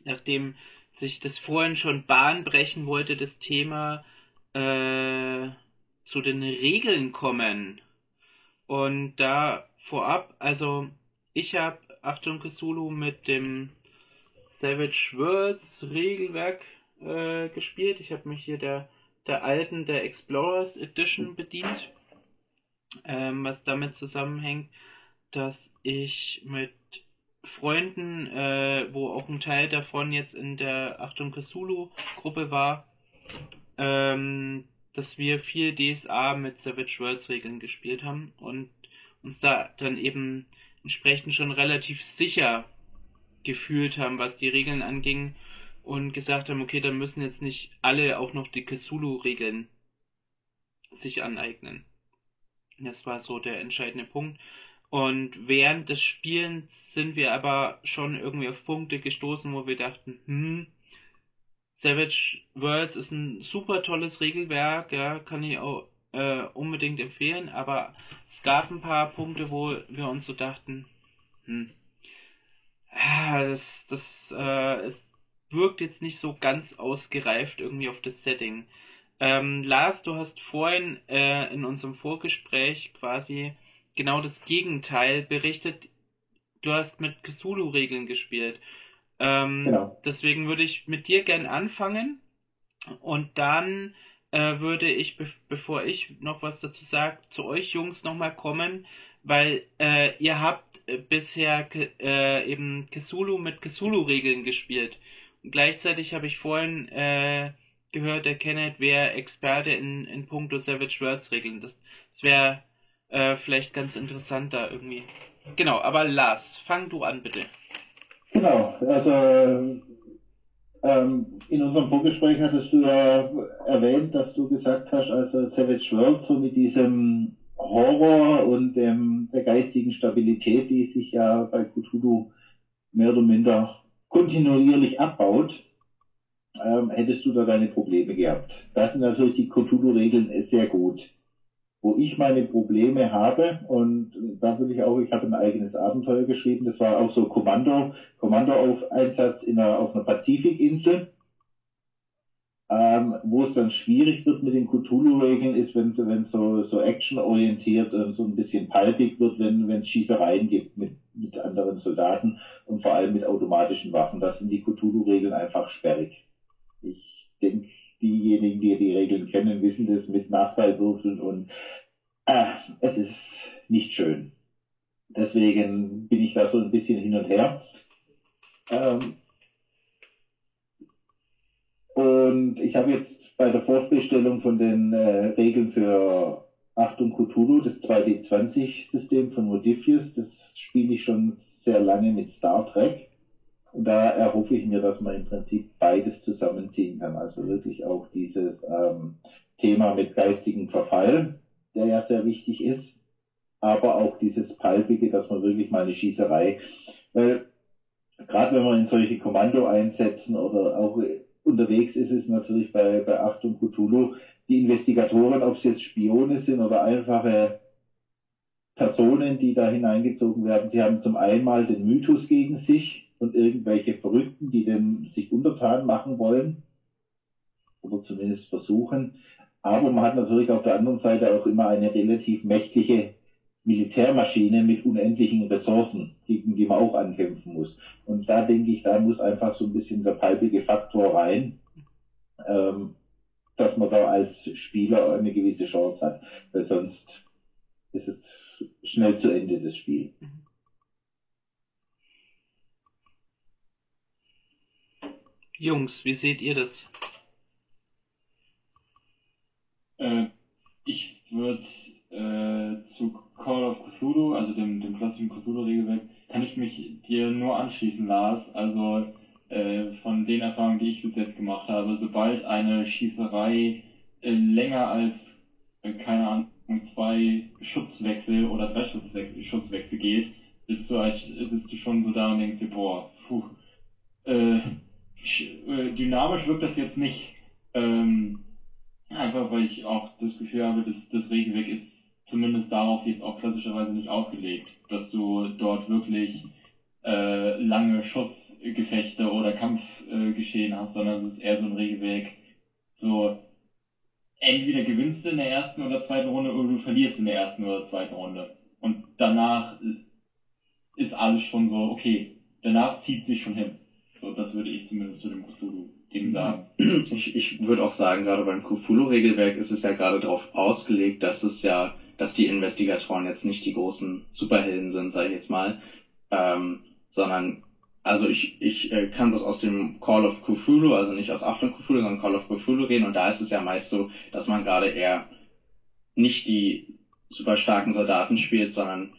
nachdem sich das vorhin schon Bahn brechen wollte, das Thema äh, zu den Regeln kommen. Und da vorab, also ich habe Achtung Cthulhu mit dem Savage Worlds Regelwerk äh, gespielt. Ich habe mich hier der, der alten, der Explorers Edition bedient. Ähm, was damit zusammenhängt, dass ich mit Freunden, äh, wo auch ein Teil davon jetzt in der Achtung Cthulhu Gruppe war, ähm, dass wir viel DSA mit Savage Worlds Regeln gespielt haben und uns da dann eben entsprechend schon relativ sicher gefühlt haben, was die Regeln anging und gesagt haben, okay, dann müssen jetzt nicht alle auch noch die Cthulhu-Regeln sich aneignen. Das war so der entscheidende Punkt. Und während des Spielens sind wir aber schon irgendwie auf Punkte gestoßen, wo wir dachten, hm, Savage Worlds ist ein super tolles Regelwerk, ja, kann ich auch äh, unbedingt empfehlen, aber es gab ein paar Punkte, wo wir uns so dachten, hm, ah, das, das, äh, es wirkt jetzt nicht so ganz ausgereift irgendwie auf das Setting. Ähm, Lars, du hast vorhin äh, in unserem Vorgespräch quasi genau das Gegenteil berichtet. Du hast mit Cthulhu-Regeln gespielt. Ähm, genau. Deswegen würde ich mit dir gern anfangen und dann äh, würde ich, be bevor ich noch was dazu sage, zu euch Jungs nochmal kommen, weil äh, ihr habt äh, bisher äh, eben Cthulhu mit Cthulhu-Regeln gespielt. Und gleichzeitig habe ich vorhin äh, gehört, der Kenneth wäre Experte in, in puncto Savage Worlds Regeln. Das, das wäre äh, vielleicht ganz interessant da irgendwie. Genau, aber Lars, fang du an bitte. Genau, also ähm, in unserem Vorgespräch hattest du ja erwähnt, dass du gesagt hast, also Savage World so mit diesem Horror und dem, der geistigen Stabilität, die sich ja bei Cthulhu mehr oder minder kontinuierlich abbaut, ähm, hättest du da deine Probleme gehabt. Da sind natürlich die Cthulhu-Regeln sehr gut wo ich meine Probleme habe und da will ich auch, ich habe ein eigenes Abenteuer geschrieben, das war auch so Kommando, Kommando auf Einsatz in einer, auf einer Pazifikinsel. Ähm, wo es dann schwierig wird mit den Cthulhu-Regeln ist, wenn es so, so actionorientiert und so ein bisschen palpig wird, wenn es Schießereien gibt mit, mit anderen Soldaten und vor allem mit automatischen Waffen. Das sind die Cthulhu-Regeln einfach sperrig. Ich denke, diejenigen, die die Regeln kennen, wissen das mit Nachteilwürfeln und äh, es ist nicht schön. Deswegen bin ich da so ein bisschen hin und her. Ähm, und ich habe jetzt bei der Vorbestellung von den äh, Regeln für Achtung Cthulhu, das 2D20-System von Modifius, das spiele ich schon sehr lange mit Star Trek. Und da erhoffe ich mir, dass man im Prinzip beides zusammenziehen kann. Also wirklich auch dieses ähm, Thema mit geistigem Verfall, der ja sehr wichtig ist, aber auch dieses Palpige, dass man wirklich mal eine Schießerei, weil gerade wenn man in solche Kommando einsetzen oder auch unterwegs ist es natürlich bei, bei Achtung Cthulhu, die Investigatoren, ob es jetzt Spione sind oder einfache Personen, die da hineingezogen werden, sie haben zum einen mal den Mythos gegen sich und irgendwelche Verrückten, die den sich untertan machen wollen oder zumindest versuchen. Aber man hat natürlich auf der anderen Seite auch immer eine relativ mächtige Militärmaschine mit unendlichen Ressourcen, gegen die man auch ankämpfen muss. Und da denke ich, da muss einfach so ein bisschen der palpige Faktor rein, ähm, dass man da als Spieler eine gewisse Chance hat, weil sonst ist es schnell zu Ende das Spiel. Jungs, wie seht ihr das? Äh, ich würde äh, zu Call of Cthulhu, also dem, dem klassischen Cthulhu-Regelwerk, kann ich mich dir nur anschließen, Lars. Also äh, von den Erfahrungen, die ich bis jetzt gemacht habe, sobald eine Schießerei äh, länger als, äh, keine Ahnung, zwei Schutzwechsel oder drei Schutzwechsel, Schutzwechsel geht, bist du, bist du schon so da und denkst dir, boah, puh, äh, dynamisch wirkt das jetzt nicht. Ähm, einfach weil ich auch das Gefühl habe, dass das Regelwerk ist zumindest darauf jetzt auch klassischerweise nicht ausgelegt, dass du dort wirklich äh, lange Schussgefechte oder Kampfgeschehen äh, hast, sondern es ist eher so ein Regelwerk, so entweder gewinnst du in der ersten oder zweiten Runde oder du verlierst in der ersten oder zweiten Runde. Und danach ist alles schon so, okay, danach zieht sich schon hin. So, das würde ich zumindest zu dem Cthulhu-Ding sagen. Ich, ich würde auch sagen, gerade beim Cthulhu-Regelwerk ist es ja gerade darauf ausgelegt, dass es ja dass die Investigatoren jetzt nicht die großen Superhelden sind, sage ich jetzt mal, ähm, sondern also ich, ich äh, kann das aus dem Call of Cthulhu, also nicht aus Achtung Cthulhu, sondern Call of Cthulhu reden und da ist es ja meist so, dass man gerade eher nicht die super starken Soldaten spielt, sondern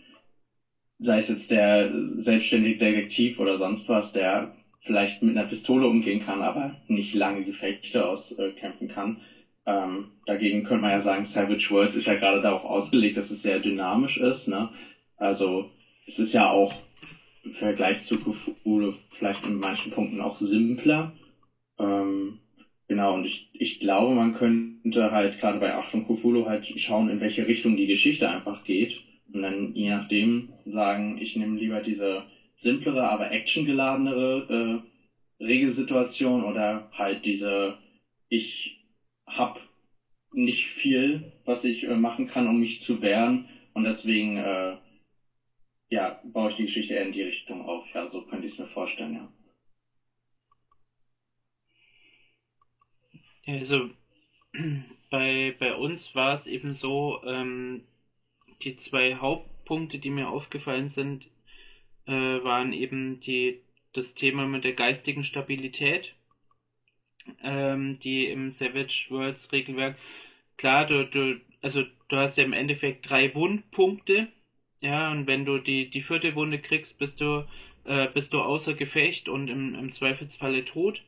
sei es jetzt der selbstständige Detektiv oder sonst was, der vielleicht mit einer Pistole umgehen kann, aber nicht lange Gefechte auskämpfen kann. Ähm, dagegen könnte man ja sagen, Savage Worlds ist ja gerade darauf ausgelegt, dass es sehr dynamisch ist. Ne? Also es ist ja auch im Vergleich zu Cthulhu vielleicht in manchen Punkten auch simpler. Ähm, genau, und ich, ich glaube, man könnte halt gerade bei Achtung Cthulhu halt schauen, in welche Richtung die Geschichte einfach geht. Und dann je nachdem sagen, ich nehme lieber diese simplere, aber actiongeladenere äh, Regelsituation oder halt diese, ich habe nicht viel, was ich äh, machen kann, um mich zu wehren. Und deswegen äh, ja, baue ich die Geschichte eher in die Richtung auf. Ja, so könnte ich es mir vorstellen, ja. Also bei, bei uns war es eben so, ähm, die zwei Hauptpunkte, die mir aufgefallen sind, äh, waren eben die, das Thema mit der geistigen Stabilität ähm, die im Savage Worlds Regelwerk, klar, du, du, also du hast ja im Endeffekt drei Wundpunkte, ja, und wenn du die, die vierte Wunde kriegst, bist du, äh, bist du außer Gefecht und im, im Zweifelsfalle tot.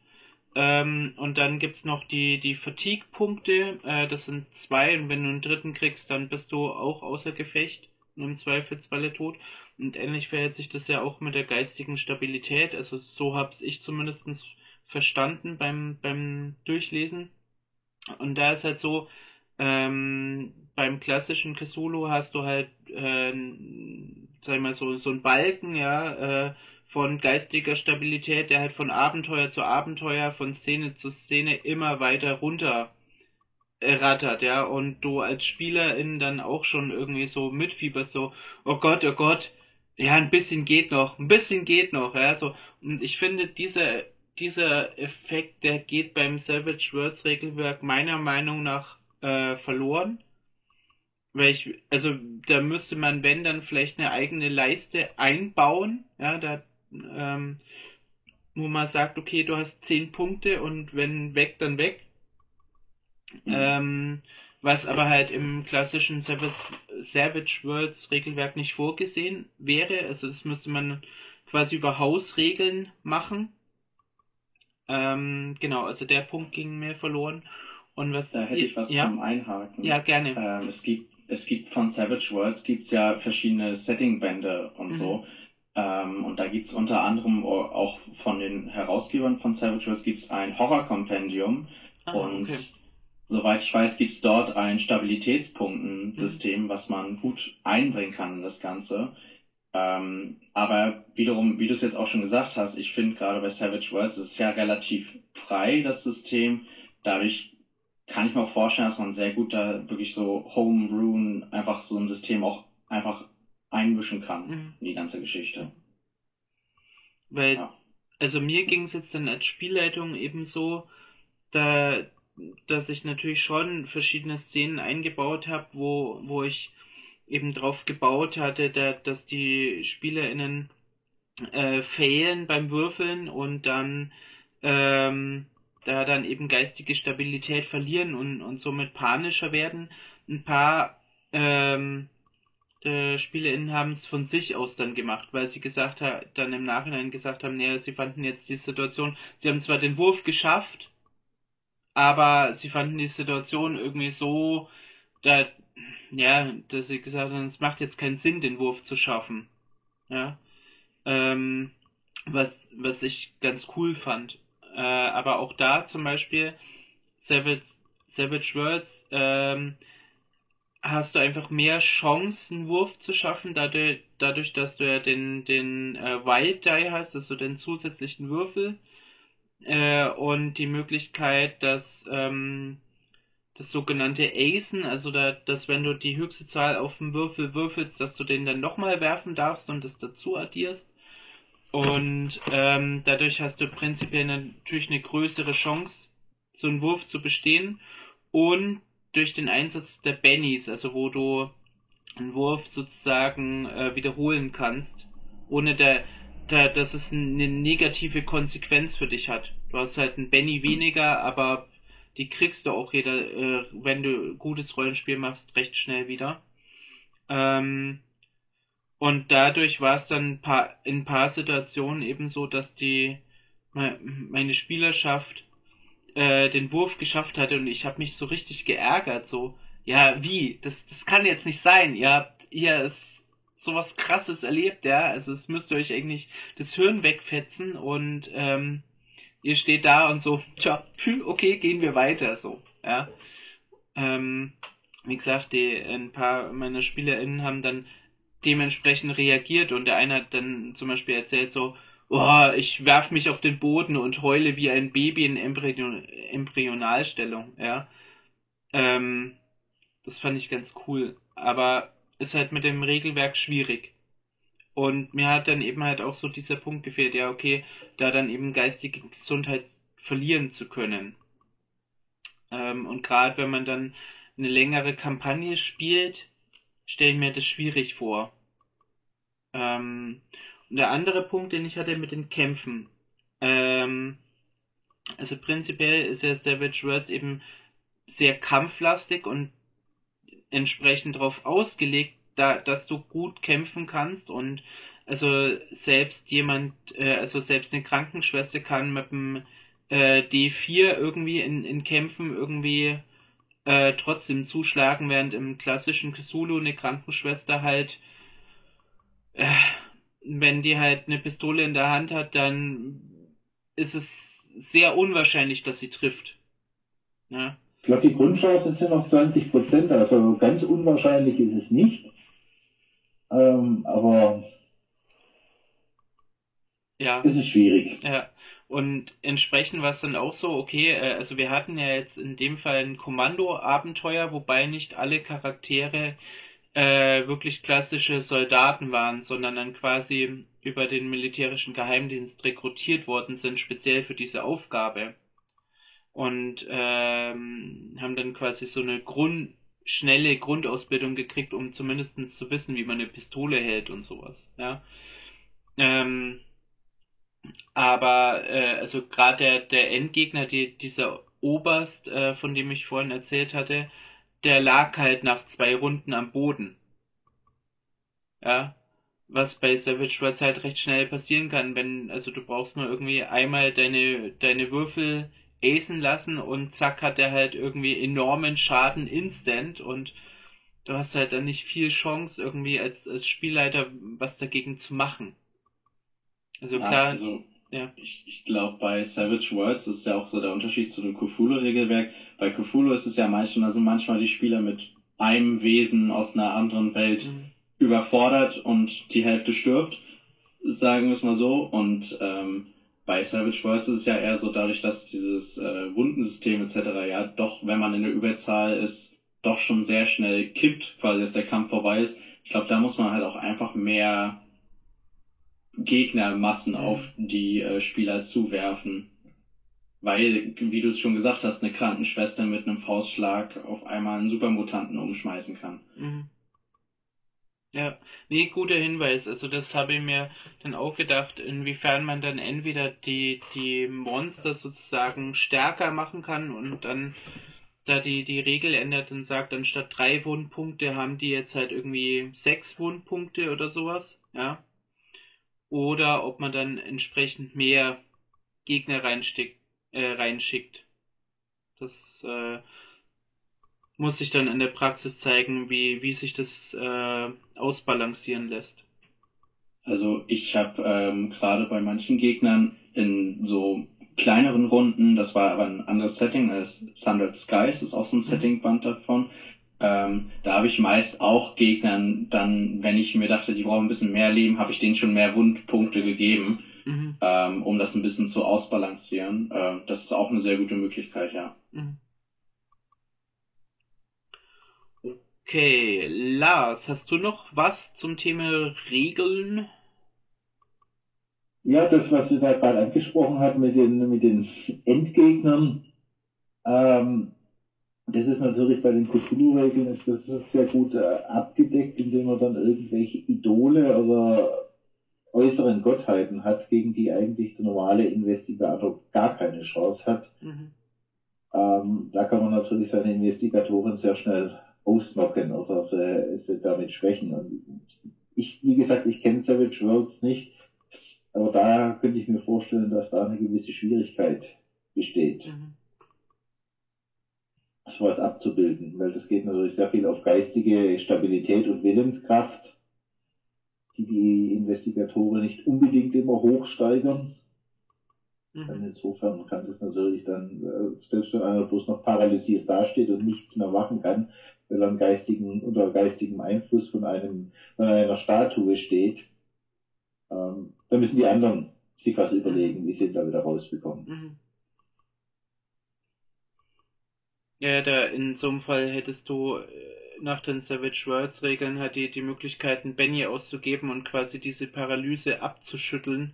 Ähm, und dann gibt's noch die, die Fatigue-Punkte, äh, das sind zwei, und wenn du einen dritten kriegst, dann bist du auch außer Gefecht und im Zweifelsfalle tot. Und ähnlich verhält sich das ja auch mit der geistigen Stabilität, also so hab's ich zumindestens verstanden beim, beim Durchlesen. Und da ist halt so, ähm, beim klassischen Cthulhu hast du halt, äh, sag ich mal, so, so ein Balken, ja, äh, von geistiger Stabilität, der halt von Abenteuer zu Abenteuer, von Szene zu Szene immer weiter runter rattert, ja, und du als Spielerin dann auch schon irgendwie so mitfieberst, so, oh Gott, oh Gott, ja, ein bisschen geht noch, ein bisschen geht noch, ja, so, und ich finde, diese dieser Effekt, der geht beim Savage Worlds Regelwerk meiner Meinung nach äh, verloren. weil ich, also da müsste man, wenn, dann vielleicht eine eigene Leiste einbauen, ja, da, ähm, wo man sagt, okay, du hast zehn Punkte und wenn weg, dann weg. Mhm. Ähm, was aber halt im klassischen Savage, Savage Worlds Regelwerk nicht vorgesehen wäre. Also das müsste man quasi über Hausregeln machen. Ähm, genau, also der Punkt ging mir verloren. Und was Da hätte ich was ja, zum Einhaken. ja gerne. Ähm, es gibt es gibt von Savage Worlds gibt's ja verschiedene Setting-Bände und Mhm. so. Ähm, und da gibt's unter anderem auch von den Herausgebern von Savage Worlds gibt's ein Horror-Kompendium. Ah, und okay. Soweit ich weiß, gibt's dort ein Mhm. Stabilitätspunktensystem, was man gut einbringen kann in das Ganze. Ähm, aber wiederum, wie du es jetzt auch schon gesagt hast, ich finde gerade bei Savage Worlds ist es ja relativ frei, das System. Dadurch kann ich mir auch vorstellen, dass man sehr gut da wirklich so Homebrewing einfach so ein System auch einfach einmischen kann Mhm. in die ganze Geschichte. Weil, Ja. also mir ging es jetzt dann als Spielleitung eben so, da, dass ich natürlich schon verschiedene Szenen eingebaut habe, wo, wo ich eben drauf gebaut hatte, da, dass die SpielerInnen äh, failen beim Würfeln und dann ähm, da dann eben geistige Stabilität verlieren und, und somit panischer werden. Ein paar ähm, SpielerInnen haben es von sich aus dann gemacht, weil sie gesagt haben, dann im Nachhinein gesagt haben, naja, sie fanden jetzt die Situation, sie haben zwar den Wurf geschafft, aber sie fanden die Situation irgendwie so, da, ja, dass sie gesagt haben, es macht jetzt keinen Sinn, den Wurf zu schaffen. Ja. Ähm, was, was ich ganz cool fand. Äh, aber auch da zum Beispiel Savage, Savage Worlds, ähm, hast du einfach mehr Chancen, einen Wurf zu schaffen, dadurch, dadurch dass du ja den, den äh, Wild Die hast, also den zusätzlichen Würfel, äh, und die Möglichkeit, dass ähm, das sogenannte Acen, also da, dass wenn du die höchste Zahl auf dem Würfel würfelst, dass du den dann nochmal werfen darfst und das dazu addierst. Und ähm, dadurch hast du prinzipiell natürlich eine größere Chance, so einen Wurf zu bestehen. Und durch den Einsatz der Bennies, also wo du einen Wurf sozusagen äh, wiederholen kannst, ohne der, der, dass es eine negative Konsequenz für dich hat. Du hast halt einen Benny weniger, aber die kriegst du auch jeder, äh, wenn du gutes Rollenspiel machst, recht schnell wieder. Ähm, und dadurch war es dann paar, in ein paar Situationen eben so, dass die me- meine Spielerschaft äh, den Wurf geschafft hatte und ich habe mich so richtig geärgert, so, ja, wie? Das, das kann jetzt nicht sein. Ihr habt ihr ist sowas krasses erlebt, ja. Also es müsst ihr euch eigentlich das Hirn wegfetzen und ähm, ihr steht da und so, tja, okay, gehen wir weiter, so, ja. Ähm, wie gesagt, die, ein paar meiner SpielerInnen haben dann dementsprechend reagiert und der eine hat dann zum Beispiel erzählt so, oh, ich werf mich auf den Boden und heule wie ein Baby in Embryo Embryonalstellung, ja. Ähm, das fand ich ganz cool, aber ist halt mit dem Regelwerk schwierig. Und mir hat dann eben halt auch so dieser Punkt gefehlt, ja, okay, da dann eben geistige Gesundheit verlieren zu können. Ähm, und gerade wenn man dann eine längere Kampagne spielt, stelle ich mir das schwierig vor. Ähm, und der andere Punkt, den ich hatte mit den Kämpfen, ähm, also prinzipiell ist ja Savage Worlds eben sehr kampflastig und entsprechend darauf ausgelegt, da, dass du gut kämpfen kannst und also selbst jemand, äh, also selbst eine Krankenschwester kann mit dem äh, D4 irgendwie in, in Kämpfen irgendwie äh, trotzdem zuschlagen, während im klassischen Cthulhu eine Krankenschwester halt, äh, wenn die halt eine Pistole in der Hand hat, dann ist es sehr unwahrscheinlich, dass sie trifft. Ja. Ich glaube, die Grundchancen sind noch 20 Prozent, also ganz unwahrscheinlich ist es nicht. Ähm, aber Ja. es ist schwierig. Ja, und entsprechend war es dann auch so, okay, äh, also wir hatten ja jetzt in dem Fall ein Kommando-Abenteuer, wobei nicht alle Charaktere äh, wirklich klassische Soldaten waren, sondern dann quasi über den militärischen Geheimdienst rekrutiert worden sind, speziell für diese Aufgabe. Und ähm, haben dann quasi so eine Grund, schnelle Grundausbildung gekriegt, um zumindest zu wissen, wie man eine Pistole hält und sowas. Ja. Ähm, aber äh, also gerade der, der Endgegner, die, dieser Oberst, äh, von dem ich vorhin erzählt hatte, der lag halt nach zwei Runden am Boden. Ja, was bei Savage Worlds halt recht schnell passieren kann, wenn, also du brauchst nur irgendwie einmal deine, deine Würfel acen lassen und zack hat er halt irgendwie enormen Schaden instant und du hast halt dann nicht viel Chance irgendwie als, als Spielleiter was dagegen zu machen. Also klar, ja, also ja. ich, ich glaube bei Savage Worlds ist ja auch so der Unterschied zu dem Cthulhu-Regelwerk. Bei Cthulhu ist es ja manchmal, also manchmal die Spieler mit einem Wesen aus einer anderen Welt mhm. überfordert und die Hälfte stirbt, sagen wir es mal so. Und ähm, bei Savage Worlds ist es ja eher so dadurch, dass dieses äh, Wundensystem etc. ja doch, wenn man in der Überzahl ist, doch schon sehr schnell kippt, quasi dass der Kampf vorbei ist. Ich glaube, da muss man halt auch einfach mehr Gegnermassen auf die äh, Spieler zuwerfen. Weil, wie du es schon gesagt hast, eine Krankenschwester mit einem Faustschlag auf einmal einen Supermutanten umschmeißen kann. Mhm. Ja, nee, guter Hinweis. Also das habe ich mir dann auch gedacht, inwiefern man dann entweder die, die Monster sozusagen stärker machen kann und dann da die, die Regel ändert und sagt, anstatt drei Wundpunkte haben die jetzt halt irgendwie sechs Wundpunkte oder sowas, ja. Oder ob man dann entsprechend mehr Gegner reinsteckt, äh, reinschickt. Das äh, muss sich dann in der Praxis zeigen, wie, wie sich das äh, ausbalancieren lässt. Also ich habe ähm, gerade bei manchen Gegnern in so kleineren Runden, das war aber ein anderes Setting als Sundered Skies, ist auch so ein mhm. Setting-Band davon. Ähm, da habe ich meist auch Gegnern dann, wenn ich mir dachte, die brauchen ein bisschen mehr Leben, habe ich denen schon mehr Wundpunkte gegeben, mhm. ähm, um das ein bisschen zu ausbalancieren. Ähm, das ist auch eine sehr gute Möglichkeit, ja. Mhm. Okay, Lars, hast du noch was zum Thema Regeln? Ja, das, was du da gerade angesprochen hast mit den, mit den Endgegnern, ähm, das ist natürlich bei den Cthulhu-Regeln ist das sehr gut äh, abgedeckt, indem man dann irgendwelche Idole oder äußeren Gottheiten hat, gegen die eigentlich der normale Investigator gar keine Chance hat. Mhm. Ähm, da kann man natürlich seine Investigatoren sehr schnell ausnocken oder sie, sie damit schwächen. Und ich, wie gesagt, ich kenne Savage Worlds nicht, aber da könnte ich mir vorstellen, dass da eine gewisse Schwierigkeit besteht, mhm. sowas abzubilden, weil das geht natürlich sehr viel auf geistige Stabilität und Willenskraft, die die Investigatoren nicht unbedingt immer hochsteigern. Mhm. Insofern kann das natürlich dann, äh, selbst wenn einer bloß noch paralysiert dasteht und nichts mehr machen kann, er einen geistigen, unter geistigem Einfluss von einem, von einer Statue steht, ähm, dann müssen die anderen sich was überlegen, wie sie da wieder rausbekommen. Mhm. Ja, da in so einem Fall hättest du äh, nach den Savage Worlds Regeln halt die, die Möglichkeiten, Benny auszugeben und quasi diese Paralyse abzuschütteln.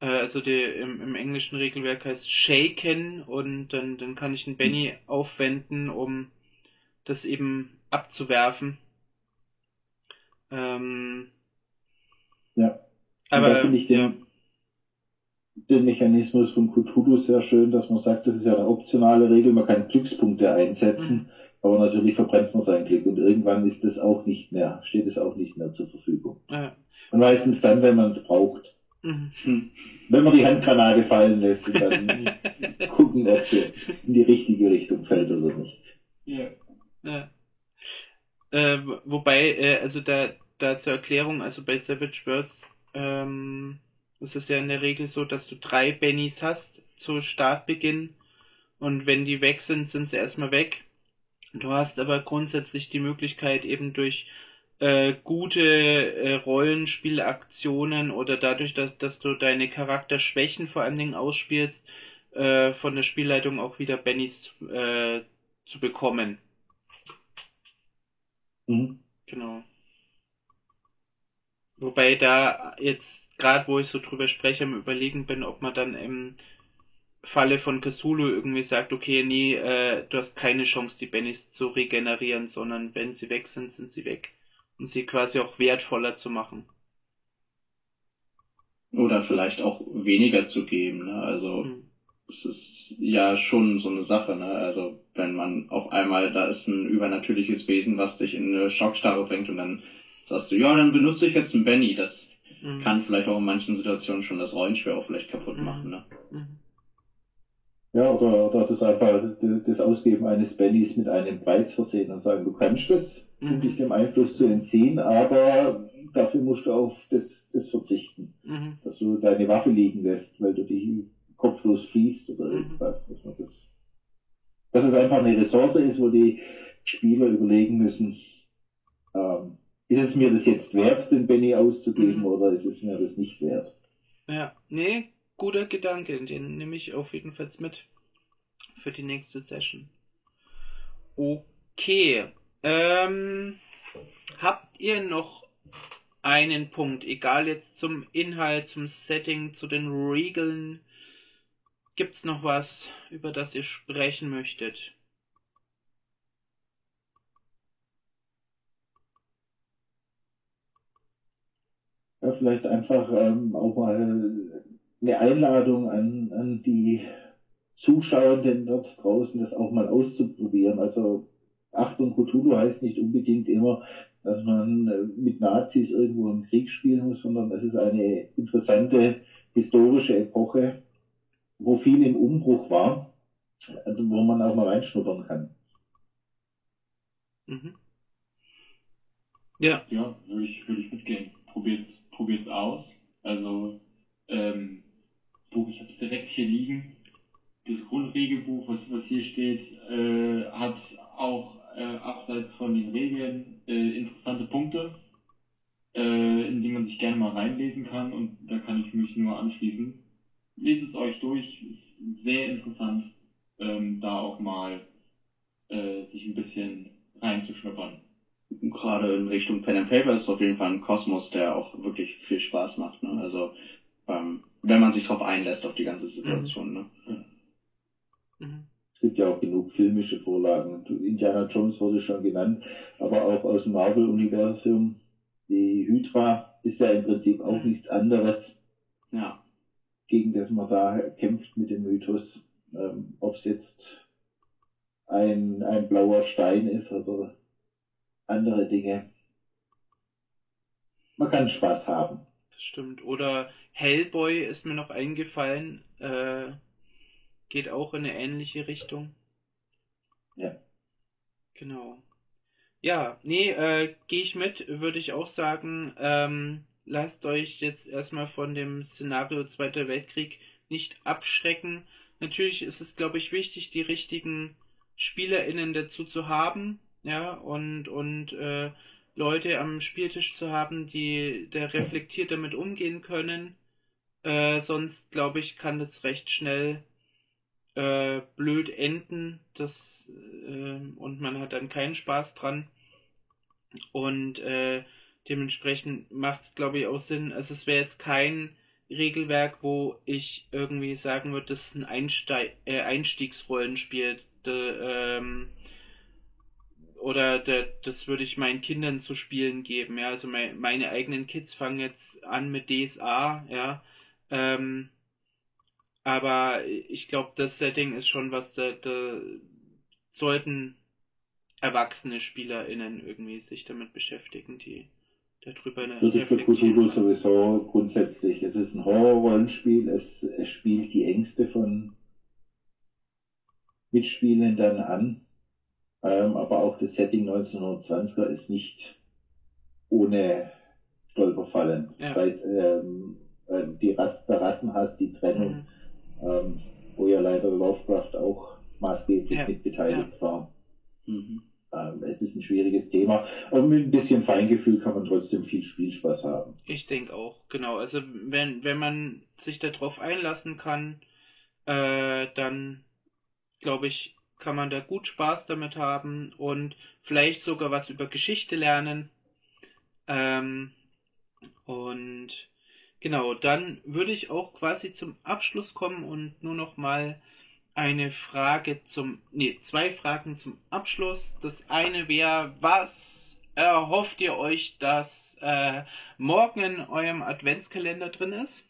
Äh, also die, im, im englischen Regelwerk heißt Shaken und dann, dann kann ich einen Benny aufwenden, um das eben abzuwerfen. Ähm, ja. Aber da finde ich den, ja. den Mechanismus von Cthulhu sehr schön, dass man sagt, das ist ja eine optionale Regel, man kann Glückspunkte einsetzen, mhm. aber natürlich verbrennt man sein Glück und irgendwann ist das auch nicht mehr, steht es auch nicht mehr zur Verfügung. Ja. Und meistens dann, wenn man es braucht. Mhm. Hm. Wenn man die Handgranate fallen lässt und dann gucken, ob sie in die richtige Richtung fällt oder nicht. Ja. Ja. Äh, wobei, äh, also da, da zur Erklärung, also bei Savage Worlds ähm, ist es ja in der Regel so, dass du drei Bennys hast zu Startbeginn und wenn die weg sind, sind sie erstmal weg. Du hast aber grundsätzlich die Möglichkeit eben durch äh, gute äh, Rollenspielaktionen oder dadurch, dass, dass du deine Charakterschwächen vor allen Dingen ausspielst, äh, von der Spielleitung auch wieder Bennys äh, zu bekommen. Mhm. Genau. Wobei da jetzt, gerade wo ich so drüber spreche, am überlegen bin, ob man dann im Falle von Cthulhu irgendwie sagt, okay, nee, äh, du hast keine Chance, die Bennys zu regenerieren, sondern wenn sie weg sind, sind sie weg. Und sie quasi auch wertvoller zu machen. Oder vielleicht auch weniger zu geben, ne? Also Hm. Es ist ja schon so eine Sache, ne? Also wenn man auf einmal, da ist ein übernatürliches Wesen, was dich in eine Schockstarre bringt und dann sagst du, ja, dann benutze ich jetzt einen Benny. Das Mhm. kann vielleicht auch in manchen Situationen schon das Rollenspiel auch vielleicht kaputt Mhm. machen, ne? Mhm. Ja, oder, oder das einfach das Ausgeben eines Bennys mit einem Preis versehen und sagen, du kannst es, um Mhm. dich dem Einfluss zu entziehen, aber dafür musst du auf das, das verzichten. Mhm. Dass du deine Waffe liegen lässt, weil du dich kopflos fließt oder irgendwas. Dass, man das, dass es einfach eine Ressource ist, wo die Spieler überlegen müssen, ähm, ist es mir das jetzt wert, den Benny auszugeben, Mhm. oder ist es mir das nicht wert? Ja, nee, guter Gedanke, den nehme ich auf jeden Fall mit für die nächste Session. Okay, ähm, habt ihr noch einen Punkt, egal jetzt zum Inhalt, zum Setting, zu den Regeln? Gibt's noch was, über das ihr sprechen möchtet? Ja, vielleicht einfach ähm, auch mal eine Einladung an, an die Zuschauenden dort draußen, das auch mal auszuprobieren. Also Achtung, Cthulhu heißt nicht unbedingt immer, dass man äh, mit Nazis irgendwo einen Krieg spielen muss, sondern es ist eine interessante historische Epoche, wo viel im Umbruch war, also wo man auch mal reinschnuppern kann. Mhm. Ja, Ja, würde ich, würde ich mitgehen. Probiert, probiert's aus. Also, ähm, Buch, ich habe es direkt hier liegen. Das Grundregelbuch, was, was hier steht, äh, hat auch äh, abseits von den Regeln äh, interessante Punkte, äh, in die man sich gerne mal reinlesen kann und da kann ich mich nur anschließen. Lest es euch durch, ist sehr interessant, ähm, da auch mal äh, sich ein bisschen reinzuschnuppern. Gerade in Richtung Pen and Paper ist auf jeden Fall ein Kosmos, der auch wirklich viel Spaß macht, ne? Also ähm, wenn man sich darauf einlässt auf die ganze Situation, ne? mhm. Es gibt ja auch genug filmische Vorlagen. Indiana Jones wurde schon genannt, aber auch aus dem Marvel-Universum. Die Hydra ist ja im Prinzip auch nichts anderes, Ja. Gegen das man da kämpft mit dem Mythos. Ähm, Ob es jetzt ein, ein blauer Stein ist oder andere Dinge. Man kann Spaß haben. Das stimmt. Oder Hellboy ist mir noch eingefallen. Äh, geht auch in eine ähnliche Richtung. Ja. Genau. Ja, nee, äh, gehe ich mit, würde ich auch sagen. Ähm, lasst euch jetzt erstmal von dem Szenario Zweiter Weltkrieg nicht abschrecken. Natürlich ist es, glaube ich, wichtig, die richtigen SpielerInnen dazu zu haben, ja, und, und äh, Leute am Spieltisch zu haben, die da reflektiert damit umgehen können. Äh, sonst, glaube ich, kann das recht schnell äh, blöd enden das, äh, und man hat dann keinen Spaß dran. Und äh, dementsprechend macht es, glaube ich, auch Sinn. Also es wäre jetzt kein Regelwerk, wo ich irgendwie sagen würde, das ist ein Einste äh, Einstiegsrollenspiel. De, ähm, oder de, das würde ich meinen Kindern zu spielen geben. Ja, also mein, meine eigenen Kids fangen jetzt an mit DSA, ja. Ähm, aber ich glaube, das Setting ist schon was, da sollten erwachsene SpielerInnen irgendwie sich damit beschäftigen, die darüber Das ist für Cthulhu sowieso grundsätzlich. Es ist ein Horrorrollenspiel, es, es spielt die Ängste von Mitspielenden an, ähm, aber auch das Setting 1920er ist nicht ohne Stolperfallen. Ja. Das heißt, ähm, äh, die Ras der Rassenhass, die Trennung, Mhm. ähm, wo ja leider Lovecraft auch maßgeblich Ja, mitbeteiligt war. Mhm. Ähm, es ist ein schwieriges Thema, aber mit ein bisschen Feingefühl kann man trotzdem. Ich denke auch, genau. Also wenn, wenn man sich darauf einlassen kann, äh, dann glaube ich, kann man da gut Spaß damit haben und vielleicht sogar was über Geschichte lernen. Ähm, und Genau, dann würde ich auch quasi zum Abschluss kommen und nur noch mal eine Frage zum, nee, zwei Fragen zum Abschluss. Das eine wäre, was erhofft ihr euch, dass äh, morgen in eurem Adventskalender drin ist?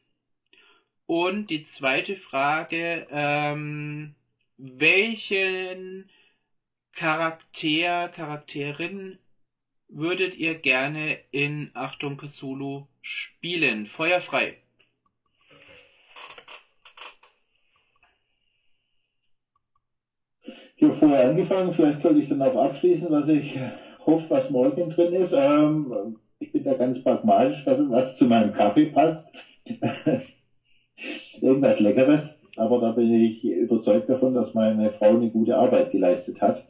Und die zweite Frage, ähm, welchen Charakter, Charakterin würdet ihr gerne in Achtung Cthulhu spielen? Feuerfrei. Ich habe vorher angefangen, vielleicht sollte ich dann auch abschließen, was ich hoffe, was morgen drin ist. Ähm, ich bin da ganz pragmatisch, was zu meinem Kaffee passt. Irgendwas Leckeres, aber da bin ich überzeugt davon, dass meine Frau eine gute Arbeit geleistet hat.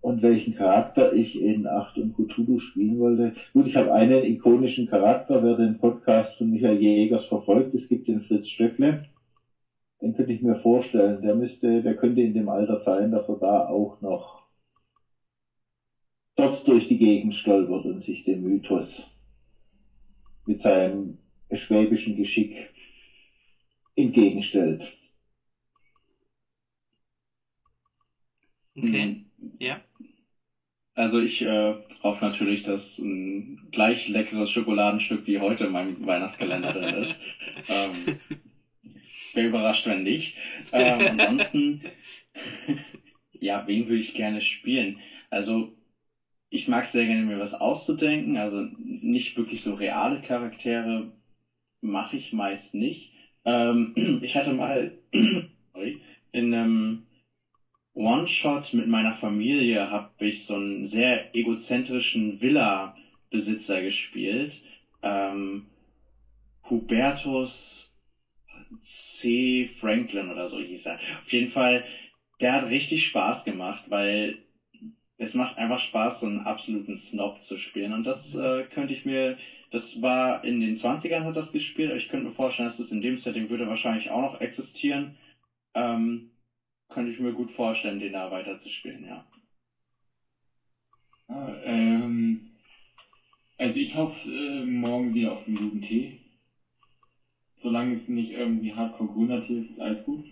Und welchen Charakter ich in Acht und Cthulhu spielen wollte. Gut, ich habe einen ikonischen Charakter, wer den Podcast von Michael Jägers verfolgt. Es gibt den Fritz Stöckle den könnte ich mir vorstellen. Der müsste, der könnte in dem Alter sein, dass er da auch noch dort durch die Gegend stolpert und sich dem Mythos mit seinem schwäbischen Geschick entgegenstellt. Okay, mhm. ja. Also ich äh, hoffe natürlich, dass ein gleich leckeres Schokoladenstück wie heute in meinem Weihnachtskalender drin ist. ähm, wäre überrascht, wenn nicht. Ähm, ansonsten, ja, wen würde ich gerne spielen? Also, ich mag sehr gerne mir was auszudenken, also nicht wirklich so reale Charaktere mache ich meist nicht. Ähm, ich hatte mal sorry, in einem One-Shot mit meiner Familie habe ich so einen sehr egozentrischen Villa-Besitzer gespielt. Ähm, Hubertus C. Franklin oder so hieß er. Auf jeden Fall, der hat richtig Spaß gemacht, weil es macht einfach Spaß, so einen absoluten Snob zu spielen. Und das äh, könnte ich mir, das war in den 20ern hat das gespielt, aber ich könnte mir vorstellen, dass das in dem Setting würde wahrscheinlich auch noch existieren. Ähm, könnte ich mir gut vorstellen, den da weiter zu spielen, ja. Ah, ähm, also ich hoffe äh, morgen wieder auf den guten Tee solange es nicht irgendwie hardcore grüner Tee ist, ist alles gut.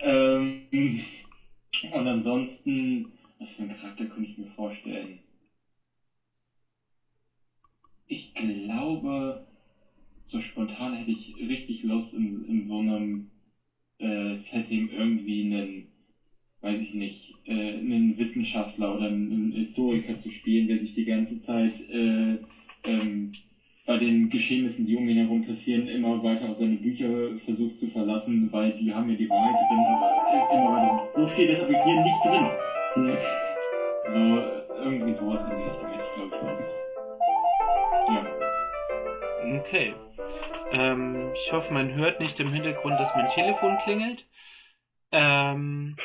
Ähm, und ansonsten, was für einen Charakter könnte ich mir vorstellen? Ich glaube, so spontan hätte ich richtig Lust in, in so einem äh, Setting irgendwie einen, weiß ich nicht, äh, einen Wissenschaftler oder einen Historiker zu spielen, der sich die ganze Zeit äh, ähm, bei den Geschehnissen, die um ihn herum passieren, immer weiter auf seine Bücher versucht zu verlassen, weil die haben ja die Wahrheit drin, aber immer so steht das aber hier nicht drin. So, irgendwie sowas in die Richtung ich, glaube ich, Ja. Okay. Ähm, ich hoffe, man hört nicht im Hintergrund, dass mein Telefon klingelt. Ähm,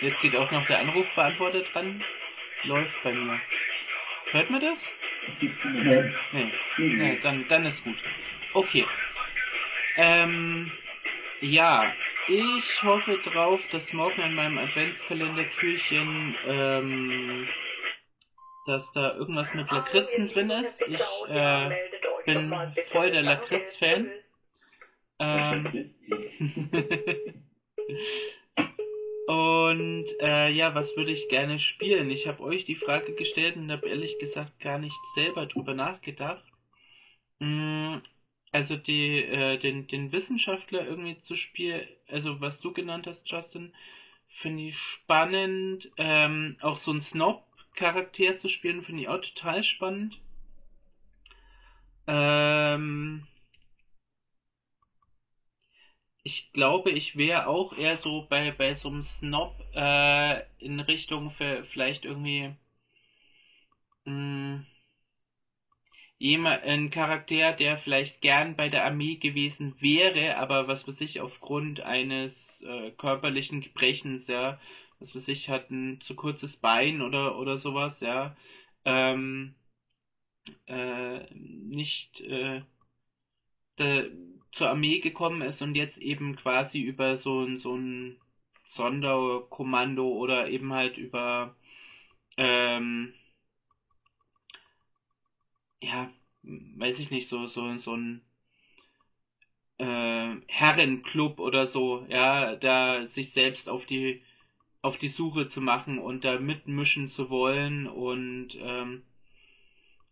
jetzt geht auch noch der Anrufbeantworter dran. Läuft bei mir. Hört man das? Nee. Nee. nee dann, dann ist gut. Okay. Ähm, ja, ich hoffe drauf, dass morgen in meinem Adventskalender-Türchen, ähm, dass da irgendwas mit Lakritzen drin ist. Ich äh, bin voll der Lakritz-Fan. Ähm, Und äh, ja, was würde ich gerne spielen? Ich habe euch die Frage gestellt und habe ehrlich gesagt gar nicht selber drüber nachgedacht. Also die, äh, den, den Wissenschaftler irgendwie zu spielen, also was du genannt hast, Justin, finde ich spannend. Ähm, auch so ein Snob-Charakter zu spielen, finde ich auch total spannend. Ähm, ich glaube, ich wäre auch eher so bei, bei so einem Snob äh, in Richtung für vielleicht irgendwie mh, hm, ein Charakter, der vielleicht gern bei der Armee gewesen wäre, aber was für sich aufgrund eines äh, körperlichen Gebrechens, ja, was für sich hat ein zu kurzes Bein oder, oder sowas, ja, ähm, äh, nicht äh, de, zur Armee gekommen ist und jetzt eben quasi über so ein, so ein Sonderkommando oder eben halt über ähm, ja, weiß ich nicht, so, so, so ein äh, Herrenclub oder so, ja, da sich selbst auf die auf die Suche zu machen und da mitmischen zu wollen und ähm,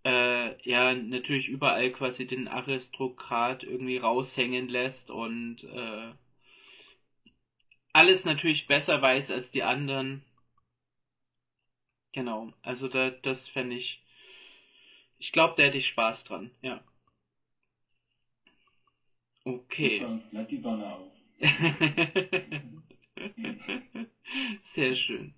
äh, ja natürlich überall quasi den Aristokrat irgendwie raushängen lässt und äh, alles natürlich besser weiß als die anderen. Genau, also da, das fände ich. Ich glaube, da hätte ich Spaß dran, ja. Okay. Lass die Sonne auf. Sehr schön.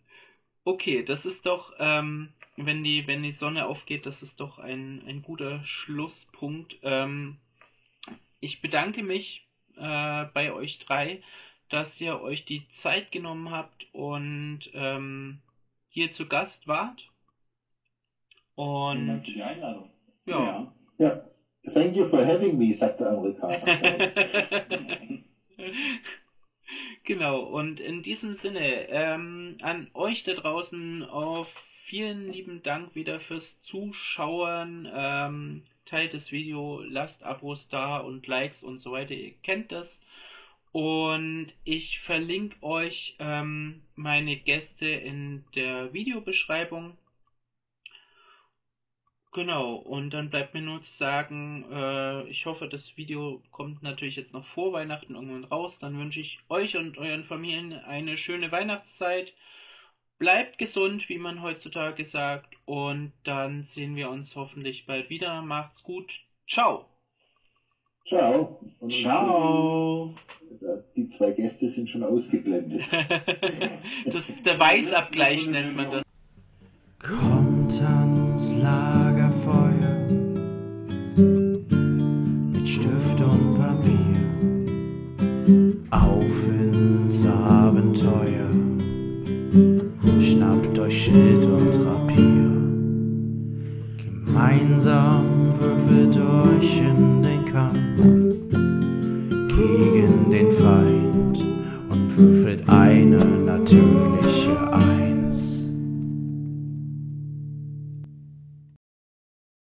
Okay, das ist doch, ähm, wenn die, wenn die Sonne aufgeht, das ist doch ein, ein guter Schlusspunkt. Ähm, ich bedanke mich äh, bei euch drei, dass ihr euch die Zeit genommen habt und ähm, hier zu Gast wart. Und für die Einladung. ja. Ja. Thank you for having me, sagt der Amerikaner. genau, und in diesem Sinne, ähm, an euch da draußen auf vielen lieben Dank wieder fürs Zuschauen. Ähm, teilt das Video, lasst Abos da und Likes und so weiter, ihr kennt das. Und ich verlinke euch ähm, meine Gäste in der Videobeschreibung. Genau, und dann bleibt mir nur zu sagen, äh, ich hoffe, das Video kommt natürlich jetzt noch vor Weihnachten irgendwann raus. Dann wünsche ich euch und euren Familien eine schöne Weihnachtszeit. Bleibt gesund, wie man heutzutage sagt. Und dann sehen wir uns hoffentlich bald wieder. Macht's gut. Ciao. Ciao. Und Ciao. Die zwei Gäste sind schon ausgeblendet. das ist der Weißabgleich, nennt man das. Kommt ans Lagerfeuer mit Stift und Papier auf ins Abenteuer. Schnappt euch Schild und Rapier. Gemeinsam würfelt euch in den Kampf.